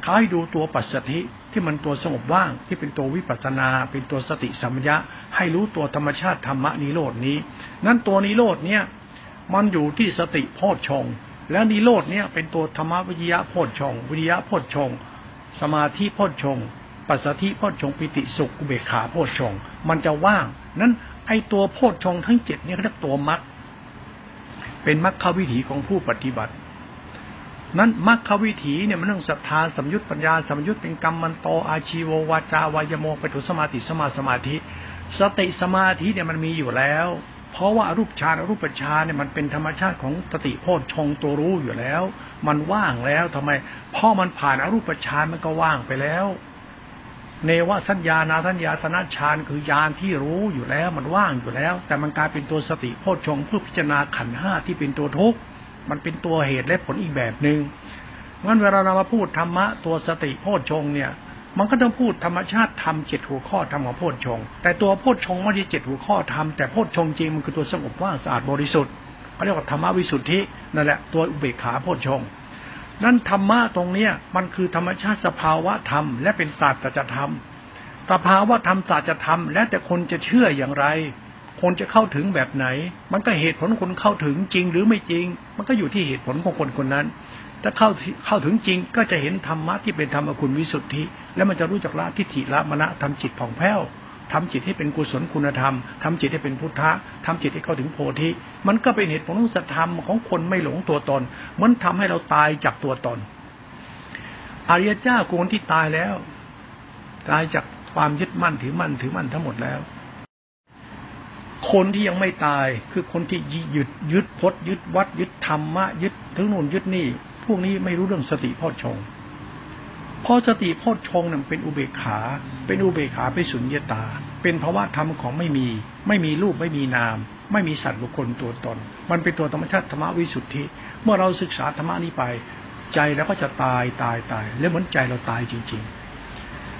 เขาให้ดูตัวปัสสธิ ที่มันตัวสงบว่างที่เป็นตัววิปัสนา เป็นตัวสติสัมยะ ให้รู้ตัวธรรมชาติธรรมนิโรดนี้ นั้นตัวนิโรดเนี่ยมันอยู่ที่สติโพชฌงแล้วนิโรดเนี่ยเป็นตัวธรรมวิยะโพชฌงวิยะโพชฌงสมาธิโพชฌงปัสสธิโพชฌงปิติสุขอุเบกขาโพชฌงมันจะว่าง นั้นไอตัวโพชฌงทั้งเจ็ดเนี่ยเขาเรียกตัวมรรคเป็นมรรควิถีของผู้ปฏิบัติ นั้นมรรควิถีเนี่ยมันต้องศรัทธาสัมยุตปัญญาสัมยุตเป็นกรรมมันโตอาชีโววาจาวายโมปถุสมาติสมาสมาธิ สติสมาธิเนี่ยมันมีอยู่แล้ว เพราะว่ารูปฌานรูปฌานเนี่ยมันเป็นธรรมชาติของสติโพชฌงตัวรู้อยู่แล้ว มันว่างแล้วทำไมพอมันผ่านอรูปฌานมันก็ว่างไปแล้ว เนวสัญญานาสัญญาสนฌานคือยานที่รู้อยู่แล้ว มันว่างอยู่แล้ว แต่มันกลายเป็นตัวสติโพชฌงเพื่อพิจารณาขันห้าที่เป็นตัวทุกข์ มันเป็นตัวเหตุและผลอีกแบบหนึง่งงั้นเวลาเรามาพูดธรรมะตัวสติโพชฌงเนี่ย มันก็ต้องพูดธรรมชาติทำเจ็ดหัวข้อทำของโพชฌงแต่ตัวโพชฌงไม่ใช่เจ็ดหัวข้อทำแต่โพชฌงจริงมันคือตัวสงบว่างสะอาดบริสุทธิ์เขาเรียกว่าธรรมวิสุทธินั่นแหละตัวอุเบกขาโพชฌงนั่นธรรมะตรงเนี้ยมันคือธรรมชาติสภาวะธรรมและเป็นศาสตร์ธรรมสภาวะธรรมศาสตร์จะทำแล้วแต่คนจะเชื่ออย่างไร คนจะเข้าถึงแบบไหน มันก็เหตุผลคนเข้าถึงจริงหรือไม่จริง มันก็อยู่ที่เหตุผลของคนคนนั้น ถ้าเข้าเข้าถึงจริงก็จะเห็นธรรมะที่เป็นธรรมคุณวิสุทธิ แล้วมันจะรู้จักละทิฏฐิละมณะทำจิตผ่องแผ้วทำจิตให้เป็นกุศลคุณธรรมทำจิตให้เป็นพุทธะทำจิตให้เข้าถึงโพธิ มันก็เป็นเหตุผลของสัตธรรมของคนไม่หลงตัวตน มันทำให้เราตายจากตัวตน อริยเจ้าคนที่ตายแล้ว ตายจากความยึดมั่นถือมั่นถือมั่นทั้งหมดแล้ว คนที่ยังไม่ตายคือคนที่ยึดยึดพจยึดวัด ยึดธรรมะ ยึดถึงนู่นยึดนี่ พวกนี้ไม่รู้เรื่องสติพอดชงพอสติพอดชงนั่นเป็นอุเบกขา เป็นอุเบกขาไปสุญญตา เป็นภาวะธรรมของไม่มี ไม่มีรูปไม่มีนาม ไม่มีสัตว์บุคคลตัวตน มันเป็นตัวธรรมชาติธรรมวิสุทธิ เมื่อเราศึกษาธรรมะนี้ไป ใจแล้วก็จะตายตายตาย แล้วเหมือนใจเราตายจริง ๆ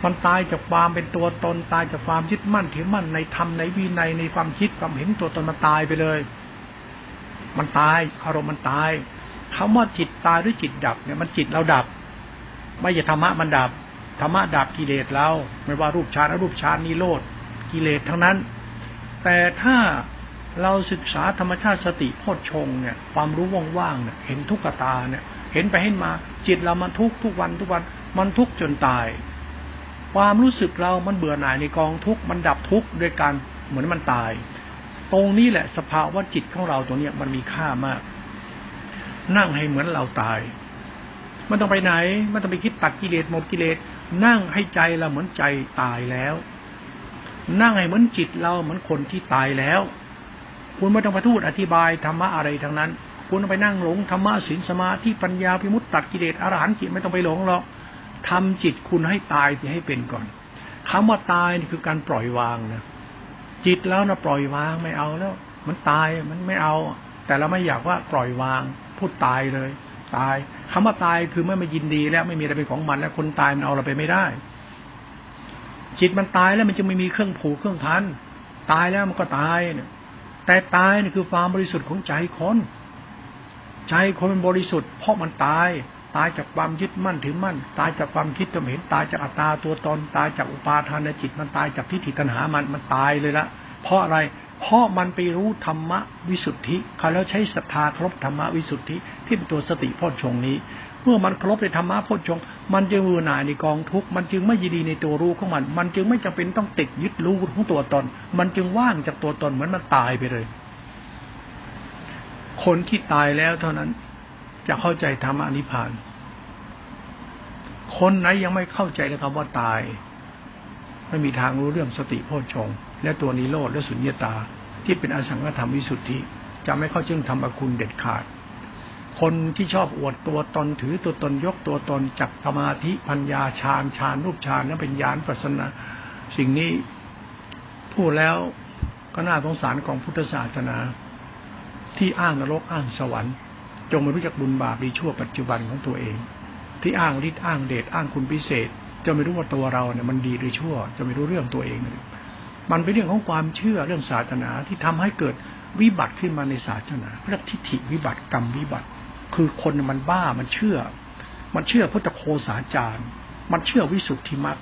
มันตายจากความเป็นตัวตนตายจากความยึดมั่นถือมั่นในธรรมในวินัยในความคิดความเห็นตัวตนมันตายไปเลย มันตายอารมณ์มันตายคำว่าจิตตายหรือจิตดับเนี่ยมันจิตเราดับ ไม่ใช่ธรรมะมันดับธรรมะดับกิเลสเราไม่ว่ารูปฌานอรูปฌานนิโรธกิเลสทั้งนั้น แต่ถ้าเราศึกษาธรรมชาติสติโพชฌงเนี่ย ความรู้ว่างๆเนี่ยเห็นทุกขตาเนี่ย เห็นไปเห็นมา จิตเรามันทุกทุกวันทุกวันมันทุกจนตาย ความรู้สึกเรามันเบื่อหน่ายในกองทุกข์มันดับทุกข์ด้วยการเหมือนมันตาย ตรงนี้แหละสภาวะจิตของเราตัวเนี้ยมันมีค่ามาก นั่งให้เหมือนเราตายมันต้องไปไหน มันต้องไปคิดตัดกิเลสหมดกิเลส นั่งให้ใจเราเหมือนใจตายแล้ว นั่งให้เหมือนจิตเราเหมือนคนที่ตายแล้ว คุณไม่ต้องไปพูดอธิบายธรรมะอะไรทั้งนั้น คุณต้องไปนั่งหลงธรรมะศีลสมาธิปัญญาพิมุตตัดกิเลสอรหันต์จิตไม่ต้องไปหลงหรอก ทำจิตคุณให้ตายที่ให้เป็นก่อนคำว่าตายนี่คือการปล่อยวางนะจิตแล้วนะปล่อยวางไม่เอาแล้ว มันตายมันไม่เอา แต่เราไม่อยากว่าปล่อยวาง พูดตายเลย ตายคำว่าตายคือเมื่อไม่ยินดีแล้วไม่มีอะไรเป็นของมัน แล้วคนตายมันเอาเราไปไม่ได้ จิตมันตายแล้วมันจะไม่มีเครื่องผูกเครื่องพันตายแล้วมันก็ตายเนี่ยแต่ตายนี่คือความบริสุทธิ์ของใจคน ใจคนมันบริสุทธิ์เพราะมันตาย ตายจากความยึดมั่นถือมั่น ตายจากความคิดจำเห็นตายจากอัตตาตัวตนตายจากอุปาทานในจิตมันตายจากทิฏฐิตัณหามันมันตายเลยละเพราะอะไร เพราะมันไปรู้ธรรมะวิสุทธิเขาแล้วใช้ศรัทธาครบธรรมะวิสุทธิที่เป็นตัวสติพ่อชงนี้ เมื่อมันครบในธรรมะพ่อชง มันจึงมือหน่ายในกองทุกมันจึงไม่ยินดีในตัวรู้ของมัน มันจึงไม่จำเป็นต้องติดยึดรู้ของตัวตน มันจึงว่างจากตัวตนเหมือนมันตายไปเลย คนที่ตายแล้วเท่านั้น จะเข้าใจธรรมอนิพพาน คนไหนยังไม่เข้าใจเลยครับว่าตาย ไม่มีทางรู้เรื่องสติโพชฌงและตัวนิโรธและสุญญตา ที่เป็นอสังขธรรมวิสุทธิ จะไม่เข้าจึงทำอคุณเด็ดขาด คนที่ชอบอวดตัวตนถือตัวตนยกตัวตนจับสมาธิปัญญาฌานฌานรูปฌานนั้นเป็นญาณปัสนา สิ่งนี้พูดแล้วก็น่าสงสารของพุทธศาสนา ที่อ้างนรกอ้างสวรรค์ จงม่รู้จักบุญบาปดีชั่วปัจจุบันของตัวเอง ที่อ้างฤทธิ์อ้างเดชอ้างคุณพิเศษจะไม่รู้ว่าตัวเราเนี่ยมันดีหรือชั่ว จะไม่รู้เรื่องตัวเอง มันเป็นเรื่องของความเชื่อเรื่องศาสนาที่ทำให้เกิดวิบัติขึ้นมาในศาสนาเรียกทิฏฐิวิบัติกรรมวิบัติ คือคนมันบ้ามันเชื่อ มันเชื่อพุทธโคสาจารย์ มันเชื่อวิสุทธิมรรค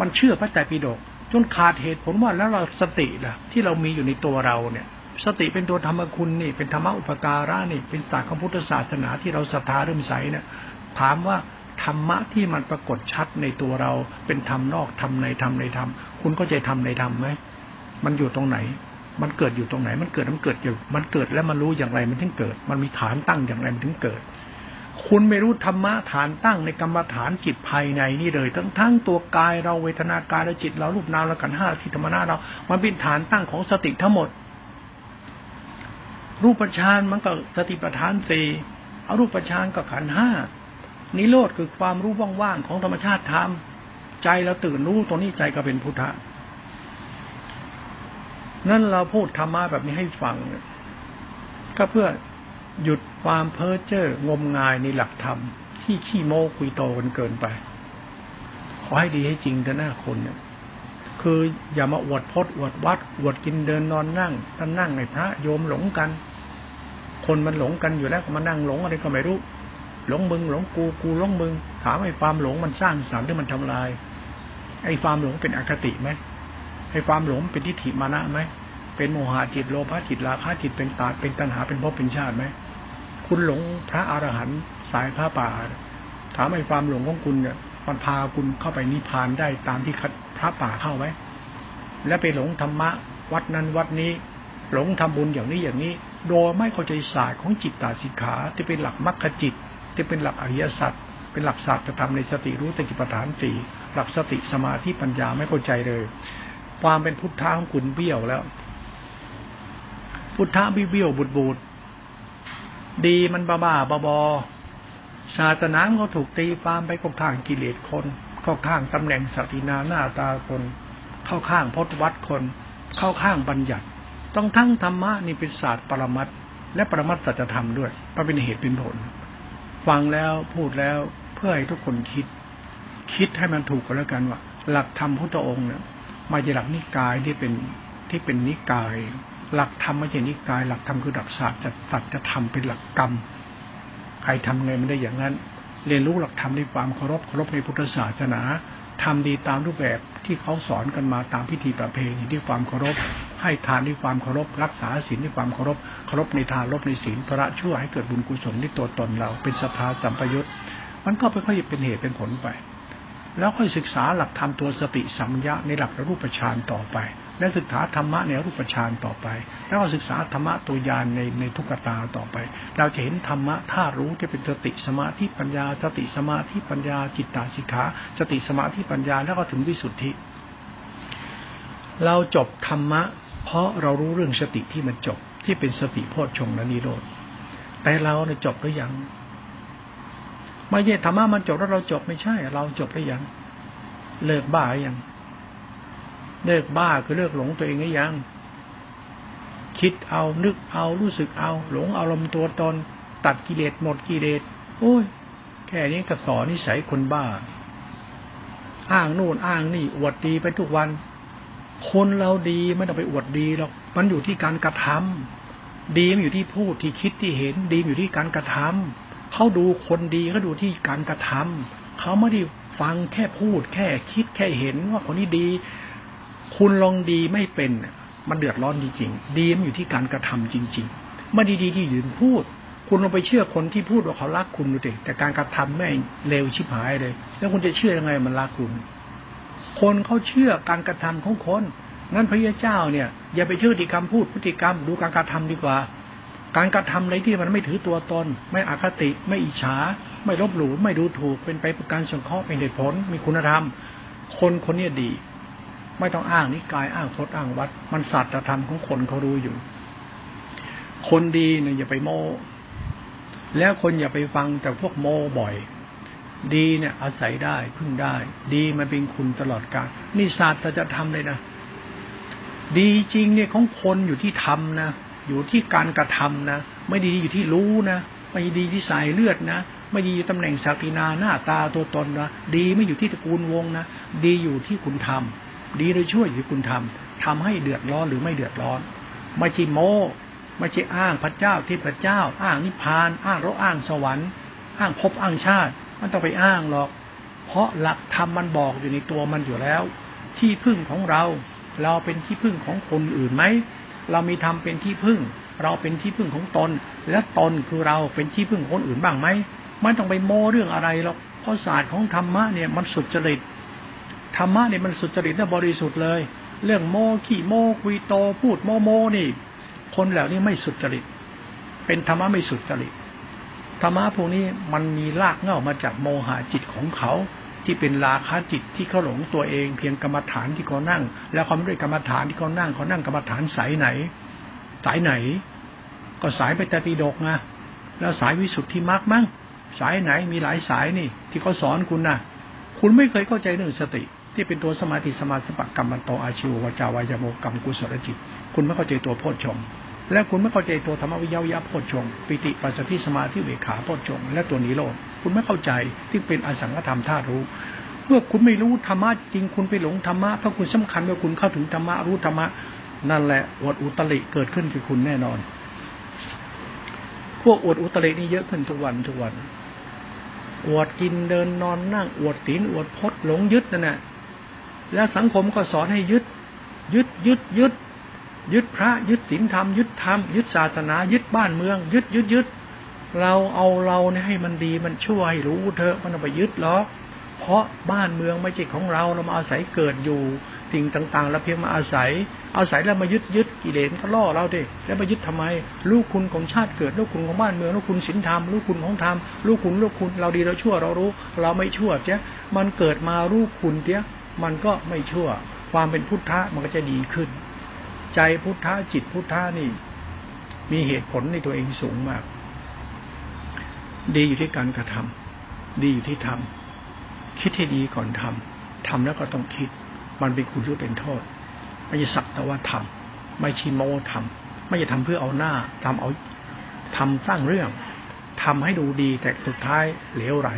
มันเชื่อพระแต่ปิฎกจนขาดเหตุผลว่าแล้วเราสติล่ะ ที่เรามีอยู่ในตัวเราเนี่ย สติเป็นตัวธรรมคุณนี่ เป็นธรรมอุปการะนี่ เป็นศาสตร์ของพุทธศาสนาที่เราศรัทธาเริ่มใสเนี่ยถามว่าธรรมะที่มันปรากฏชัดในตัวเราเป็นธรรมนอกธรรมในธรรมในธรรมคุณก็ใจธรรมในธรรมไหมมันอยู่ตรงไหน มันเกิดอยู่ตรงไหน มันเกิดมันเกิดอยู่มันเกิดแล้วมันรู้อย่างไรมันถึงเกิด มันมีฐานตั้งอย่างไรมันถึงเกิด คุณไม่รู้ธรรมะฐานตั้งในกรรมฐานจิตภายในนี่เลย ทั้งทั้งตัวกายเราเวทนากายและจิตเรารูปนามและกันห้าที่ธรรมนาเรา มันเป็นฐานตั้งของสติทั้งหมด รูปฌานมันก็สติปัฏฐานสี่อรูปฌานก็ขันห้านิโรธคือความรู้ว่างๆของธรรมชาติธรรมใจเราตื่นรู้ตัวนี้ใจก็เป็นพุทธะนั่นเราพูดธรรมะแบบนี้ให้ฟังก็เพื่อหยุดความเพ้อเจ้องมงายในหลักธรรม ที่ขี้โม้คุยโตกันเกินไป ขอให้ดีให้จริงแต่หน้าคนเนี่ยคืออย่ามาอวดพจน์อวดวัดอวดกินเดินนอนนั่งท่านั่งในพระโยมหลงกัน คนมันหลงกันอยู่แล้วมานั่งหลงอะไรก็ไม่รู้ หลงมึงหลงกูกูหลงมึง ถามไอ้ความหลงมันสร้างสรรค์หรือมันทำลาย ไอ้ความหลงเป็นอคติไหมไอ้ความหลงเป็นทิฏฐิมานะไหมเป็นโมหะจิตโลภะจิตราคะจิตเป็นตาเป็นตัณหาเป็นภพเป็นชาติไหมคุณหลงพระอรหันต์สายพระป่า ถามไอ้ความหลงของคุณเนี่ยมันพาคุณเข้าไปนิพพานได้ตามที่พระป่าเข้าไหมและไปหลงธรรมะวัดนั้นวัดนี้ หลงทำบุญอย่างนี้อย่างนี้ โดยไม่เข้าใจศาสตร์ของจิตตาสิกขาที่เป็นหลักมรรคจิต ที่เป็นหลักอริยสัจเป็นหลักศาสตร์จะทำในสติรู้ติปฐานสี่หลักสติสมาธิปัญญาไม่เข้าใจเลย ความเป็นพุทธะของคุณเบี้ยวแล้ว พุทธะเบี้ยวบุดบูดดีมันบ้าบ้าบอศาสนาเขาถูกตีความไปเข้าข้างกิเลสคน เข้าข้างตำแหน่งสัตินาหน้าตาคน เข้าข้างพจนวัดคน เข้าข้างบัญญัติ ต้องทั้งธรรมะนี่เป็นศาสตร์ปรมัตและปรมัตสัจธรรมด้วยมันเป็นเหตุเป็นผล ฟังแล้วพูดแล้วเพื่อให้ทุกคนคิด คิดให้มันถูกก็แล้วกันว่า หลักธรรมพุทธองค์เนี่ยมาจากหลักนิกายที่เป็นที่เป็นนิกาย หลักธรรมไม่ใช่นิกาย หลักธรรมคือหลักศาสตร์จะตัดจะทำเป็นหลักกรรม ใครทำไงมันได้อย่างนั้น เรียนรู้หลักธรรมในความเคารพเคารพในพุทธศาสนาทำดีตามรูปแบบที่เขาสอนกันมาตามพิธีประเพณีด้วยความเคารพ ให้ทานด้วยความเคารพ รักษาศีลด้วยความเคารพเคารพในทานลบในศีลพระชั่วให้เกิดบุญกุศลในตัวตนเรา เป็นสภาสัมปยุตมันก็ค่อยๆเป็นเหตุเป็นผลไป แล้วค่อยศึกษาหลักธรรมตัวสติสัมยาในหลักรูปฌานต่อไป และศึกษาธรรมะในรูปฌานต่อไป แล้วก็ศึกษาธรรมะตัวยานในในทุกตาต่อไป เราจะเห็นธรรมะธารู้ที่เป็นสติสมาธิปัญญา สติสมาธิปัญญา จิตตาสิกขา สติสมาธิปัญญาแล้วก็ถึงวิสุทธิเราจบธรรมะ เพราะเรารู้เรื่องสติที่มันจบที่เป็นสติโพชฌงและนิโรธแต่เราเนี่ยจบหรือยัง ไม่ใช่ธรรมะมันจบแล้วเราจบไม่ใช่ เราจบหรือยัง เลิกบ้าหรือยัง เลิกบ้าคือเลิกหลงตัวเองหรือยัง คิดเอานึกเอารู้สึกเอา หลงอารมณ์ตัวตนตัดกิเลสหมดกิเลสโอ้ย แค่นี้ก็สอนนิสัยคนบ้า อ้างนู่นอ้างนี่อวดดีไปทุกวัน คนเราดีไม่ต้องไปอวดดีหรอกมันอยู่ที่การกระทำดีมันอยู่ที่พูดที่คิดที่เห็น ดีอยู่ที่การกระทำเขาดูคนดีเขาดูที่การกระทำเขาไม่ได้ฟังแค่พูด แค่คิดแค่เห็นว่าคนนี้ดี คุณลองดีไม่เป็นมันเดือดร้อนจริงๆดีมันอยู่ที่การกระทำจริงๆไม่ดีๆที่ยืนพูด คุณลองไปเชื่อคนที่พูดว่าเขารักคุณดูสิแต่การกระทำแม่เร็วชิบหายเลย แล้วคุณจะเชื่อยังไงมันรักคุณ คนเขาเชื่อการกระทำของคนงั้นพระยาเจ้าเนี่ย อย่าไปเชื่อที่คำพูดพฤติกรรมดูการกระทำดีกว่า การกระทำอะไรที่มันไม่ถือตัวตน ไม่อคติ ไม่อิจฉา ไม่ลบหลู่ไม่ดูถูกเป็นไปเพื่อการสงเคราะห์เป็นเหตุผล มีคุณธรรม คนคนนี้ดี ไม่ต้องอ้างนิกายอ้างพจน์อ้างวัด มันสัตว์ธรรมของคนเขารู้อยู่ คนดีเนี่ยอย่าไปโม้แล้วคนอย่าไปฟังแต่พวกโมบ่อย ดีเนี่ยอาศัยได้พึ่งได้ ดีมันเป็นคุณตลอดกาลนี่ศาสตร์จะทำเลยนะ ดีจริงเนี่ยของคนอยู่ที่ทำนะอยู่ที่การกระทำนะไม่ดีอยู่ที่รู้นะไม่ดีที่สายเลือดนะไม่ดีตำแหน่งศักดินาหน้าตาตัวตนนะดีไม่อยู่ที่ตระกูลวงนะดีอยู่ที่คุณทำดีโดยช่วยอยู่ที่คุณทำทำให้เดือดร้อนหรือไม่เดือดร้อนไม่ใช่โมไม่ใช่อ้างพระเจ้าที่พระเจ้า อ้างนิพพาน อ้างราอ้างสวรรค์ อ้างภพอ้างชาติ มันต้องไปอ้างหรอก เพราะหลักธรรมมันบอกอยู่ในตัวมันอยู่แล้ว ที่พึ่งของเรา เราเป็นที่พึ่งของคนอื่นไหมเรามีธรรมเป็นที่พึ่ง เราเป็นที่พึ่งของตน และตนคือเราเป็นที่พึ่งของคนอื่นบ้างไหมไม่ต้องไปโม้เรื่องอะไรหรอกเพราะศาสตร์ของธรรมะเนี่ยมันสุดจริตธรรมะเนี่ยมันสุดจริตและบริสุทธิ์เลย เรื่องโมขี้โมคุยโตพูดโมโมนี่ คนเหล่านี้ไม่สุดจริต เป็นธรรมะไม่สุดจริต ธรรมะพวกนี้มันมีรากเง่ามาจากโมหะจิตของเขา ที่เป็นราคะจิตที่เขาหลงตัวเอง เพียงกรรมฐานที่เขานั่ง แล้วเขาไม่ได้กรรมฐานที่เขานั่งเขานั่งกรรมฐานสายไหน สายไหน ก็สายไปแต่ปีดกนะแล้วสายวิสุทธิมรรคมั้งสายไหนมีหลายสายนี่ ที่เขาสอนคุณนะคุณไม่เคยเข้าใจเรื่องสติ ที่เป็นตัวสมาธิสมาธิปกรรมมันโตอาชิววจาวายโมกรรมกุศลจิต คุณไม่เข้าใจตัวโพชฌง และคุณไม่เข้าใจตัวธรรมวิยาวยาโพชงปิติปัสสติสมาธิเวขาโพชงและตัวนิโรธคุณไม่เข้าใจที่เป็นอสังขธรรมธาตุรู้เมื่อคุณไม่รู้ธรรมะจริงคุณไปหลงธรรมะเพราะคุณสำคัญว่าคุณเข้าถึงธรรมะรู้ธรรมะนั่นแหละอวดอุตริเกิดขึ้นคือคุณแน่นอน พวกอวดอุตรินี่เยอะขึ้นทุกวันทุกวันอวดกินเดินนอนนั่งอวดตีนอวดพดหลงยึดนั่นแหละแล้วสังคมก็สอนให้ยึด ยึดยึดยึด ยึดพระยึดศีลธรรมยึดธรรมยึดศาสนา ยึดบ้านเมือง ยึดยึดยึดเราเอาเราเนี่ยให้มันดีมันช่วยรู้เถอะมันไปยึดหรอกเพราะบ้านเมืองไม่ใช่ของเราเรามาอาศัยเกิดอยู่สิ่งต่างๆเราเพียงมาอาศัย อาศัยแล้วมายึดยึดกิเลสก็ล่อเราดิแล้วมายึดทำไม ลูกคุณของชาติเกิด ลูกคุณของบ้านเมือง ลูกคุณศีลธรรม ลูกคุณของธรรม ลูกคุณลูกคุณเราดีเราชั่วเรารู้ เราไม่ชั่วเจ้ามันเกิดมาลูกคุณเจ้ามันก็ไม่ชั่ว ความเป็นพุทธะมันก็จะดีขึ้น ใจพุทธะจิตพุทธะนี่ มีเหตุผลในตัวเองสูงมาก ดีอยู่ที่การกระทำดีอยู่ที่ทำคิดให้ดีก่อนทำทำแล้วก็ต้องคิด มันเป็นคุณหรือเป็นโทษ ไม่ใช่สักแต่ว่าทำไม่ชีโมทำไม่ใช่ทำเพื่อเอาหน้าทำเอาทำสร้างเรื่องทำให้ดูดีแต่สุดท้ายเหลวไหล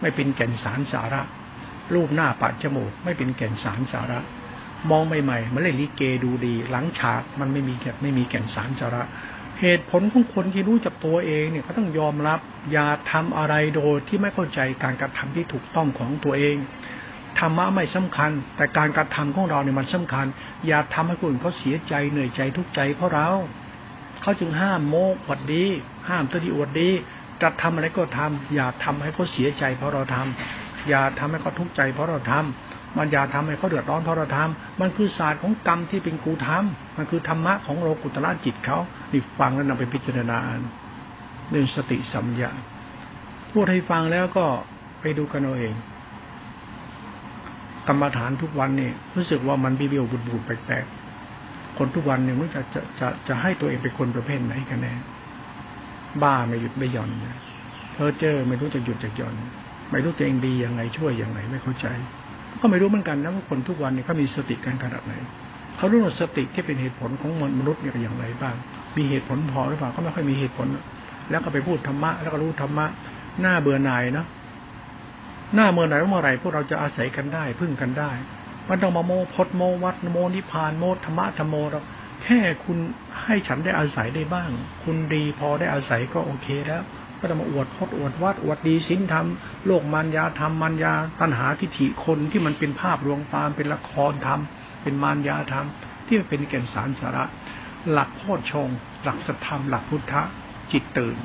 ไม่เป็นแก่นสารสาระ รูปหน้าปัดจมูก ไม่เป็นแก่นสารสาระ มองใหม่ๆมันเล่นลิเกดูดี หลังฉากมันไม่มีแก่ไม่มีแก่นสารจระ เหตุผลของคนที่รู้จักตัวเองเนี่ยเขาต้องยอมรับอย่าทำอะไรโดยที่ไม่เข้าใจการกระทำที่ถูกต้องของตัวเองธรรมะไม่สำคัญ แต่การกระทำของเราเนี่ยมันสำคัญ อย่าทำให้คนอื่นเขาเสียใจเหนื่อยใจทุกใจเพราะเราเขาจึงห้ามโมกอวดดี ห้ามตัวดีอวดดีจะทำอะไรก็ทำอย่าทำให้เขาเสียใจเพราะเราทำอย่าทำให้เขาทุกข์ใจเพราะเราทำ มันอย่าทำให้เขาเดือดร้อนเพราะเราทำมันคือศาสตร์ของกรรมที่เป็นกูทำมันคือธรรมะของโลกุตละจิตเขานี่ฟังแล้วนำไปพิจารณาเรื่องสติสัมยาพูดให้ฟังแล้วก็ไปดูกันเอาเองกรรมฐานทุกวันนี่รู้สึกว่ามันบิบิวบุบูดแปลกๆคนทุกวันเนี่ยมันจะจะจะจะให้ตัวเองเป็นคนประเภทไหนกันแน่บ้าไม่หยุดไม่หย่อนเพอเจอไม่รู้จะหยุดจะหย่อน ไม่รู้ตัวเองดียังไงช่วยยังไงไม่เข้าใจ ก็ไม่รู้เหมือนกันนะว่าคนทุกวันเนี่ยเขามีสติกันขนาดไหนเขารู้ว่าสติที่เป็นเหตุผลของมนุษย์เนี่ยอย่างไรบ้าง มีเหตุผลพอหรือเปล่าก็ไม่ค่อยมีเหตุผล แล้วก็ไปพูดธรรมะแล้วก็รู้ธรรมะหน้าเบื่อหน่ายเนาะหน้าเมื่อไหร่เมื่อไหร่พวกเราจะอาศัยกันได้ พึ่งกันได้มันต้องมาโมพดโมวัดโมนิพานโมธรรมะธรรมโมเราแค่คุณให้ฉันได้อาศัยได้บ้าง คุณดีพอได้อาศัยก็โอเคแล้ว ก็จะมาอวดพดอวดวัดอวดดีสินธรรมโลกมารยาธรรมมารยาตัณหาทิฏฐิคนที่มันเป็นภาพลวงตามเป็นละครธรรม เป็นมารยาธรรม ที่มันเป็นแก่นสารสาระ หลักโพชฌงหลักสัทธรรม หลักพุทธะจิตตื่น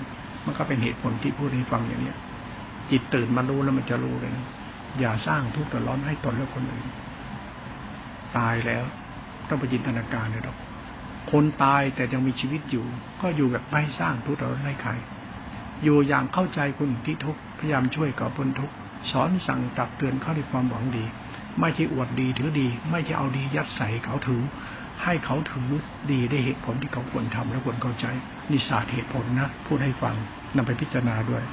มันก็เป็นเหตุผลที่พูดให้ฟังอย่างเนี้ยจิตตื่นมารู้แล้วมันจะรู้เลยอย่าสร้างทุกข์ตร้อนให้ตนและคนอื่นตายแล้วต้องไปจินตนาการเลยหรอกคนตายแต่ยังมีชีวิตอยู่ ก็อยู่แบบไม่สร้างทุกข์ตร้อนให้ใคร อยู่อย่างเข้าใจคุณที่ทุกพยายามช่วยก่อพ้นทุกสอนสั่งตักเตือนเขาด้วยความหวังดี ไม่ใช่อวดดีถือดี ไม่ใช่เอาดียัดใส่เขาถือ ให้เขาถือดีได้เหตุผลที่เขาควรทำและควรเข้าใจนี่ศาสตร์เหตุผลนะพูดให้ฟังนำไปพิจารณาด้วย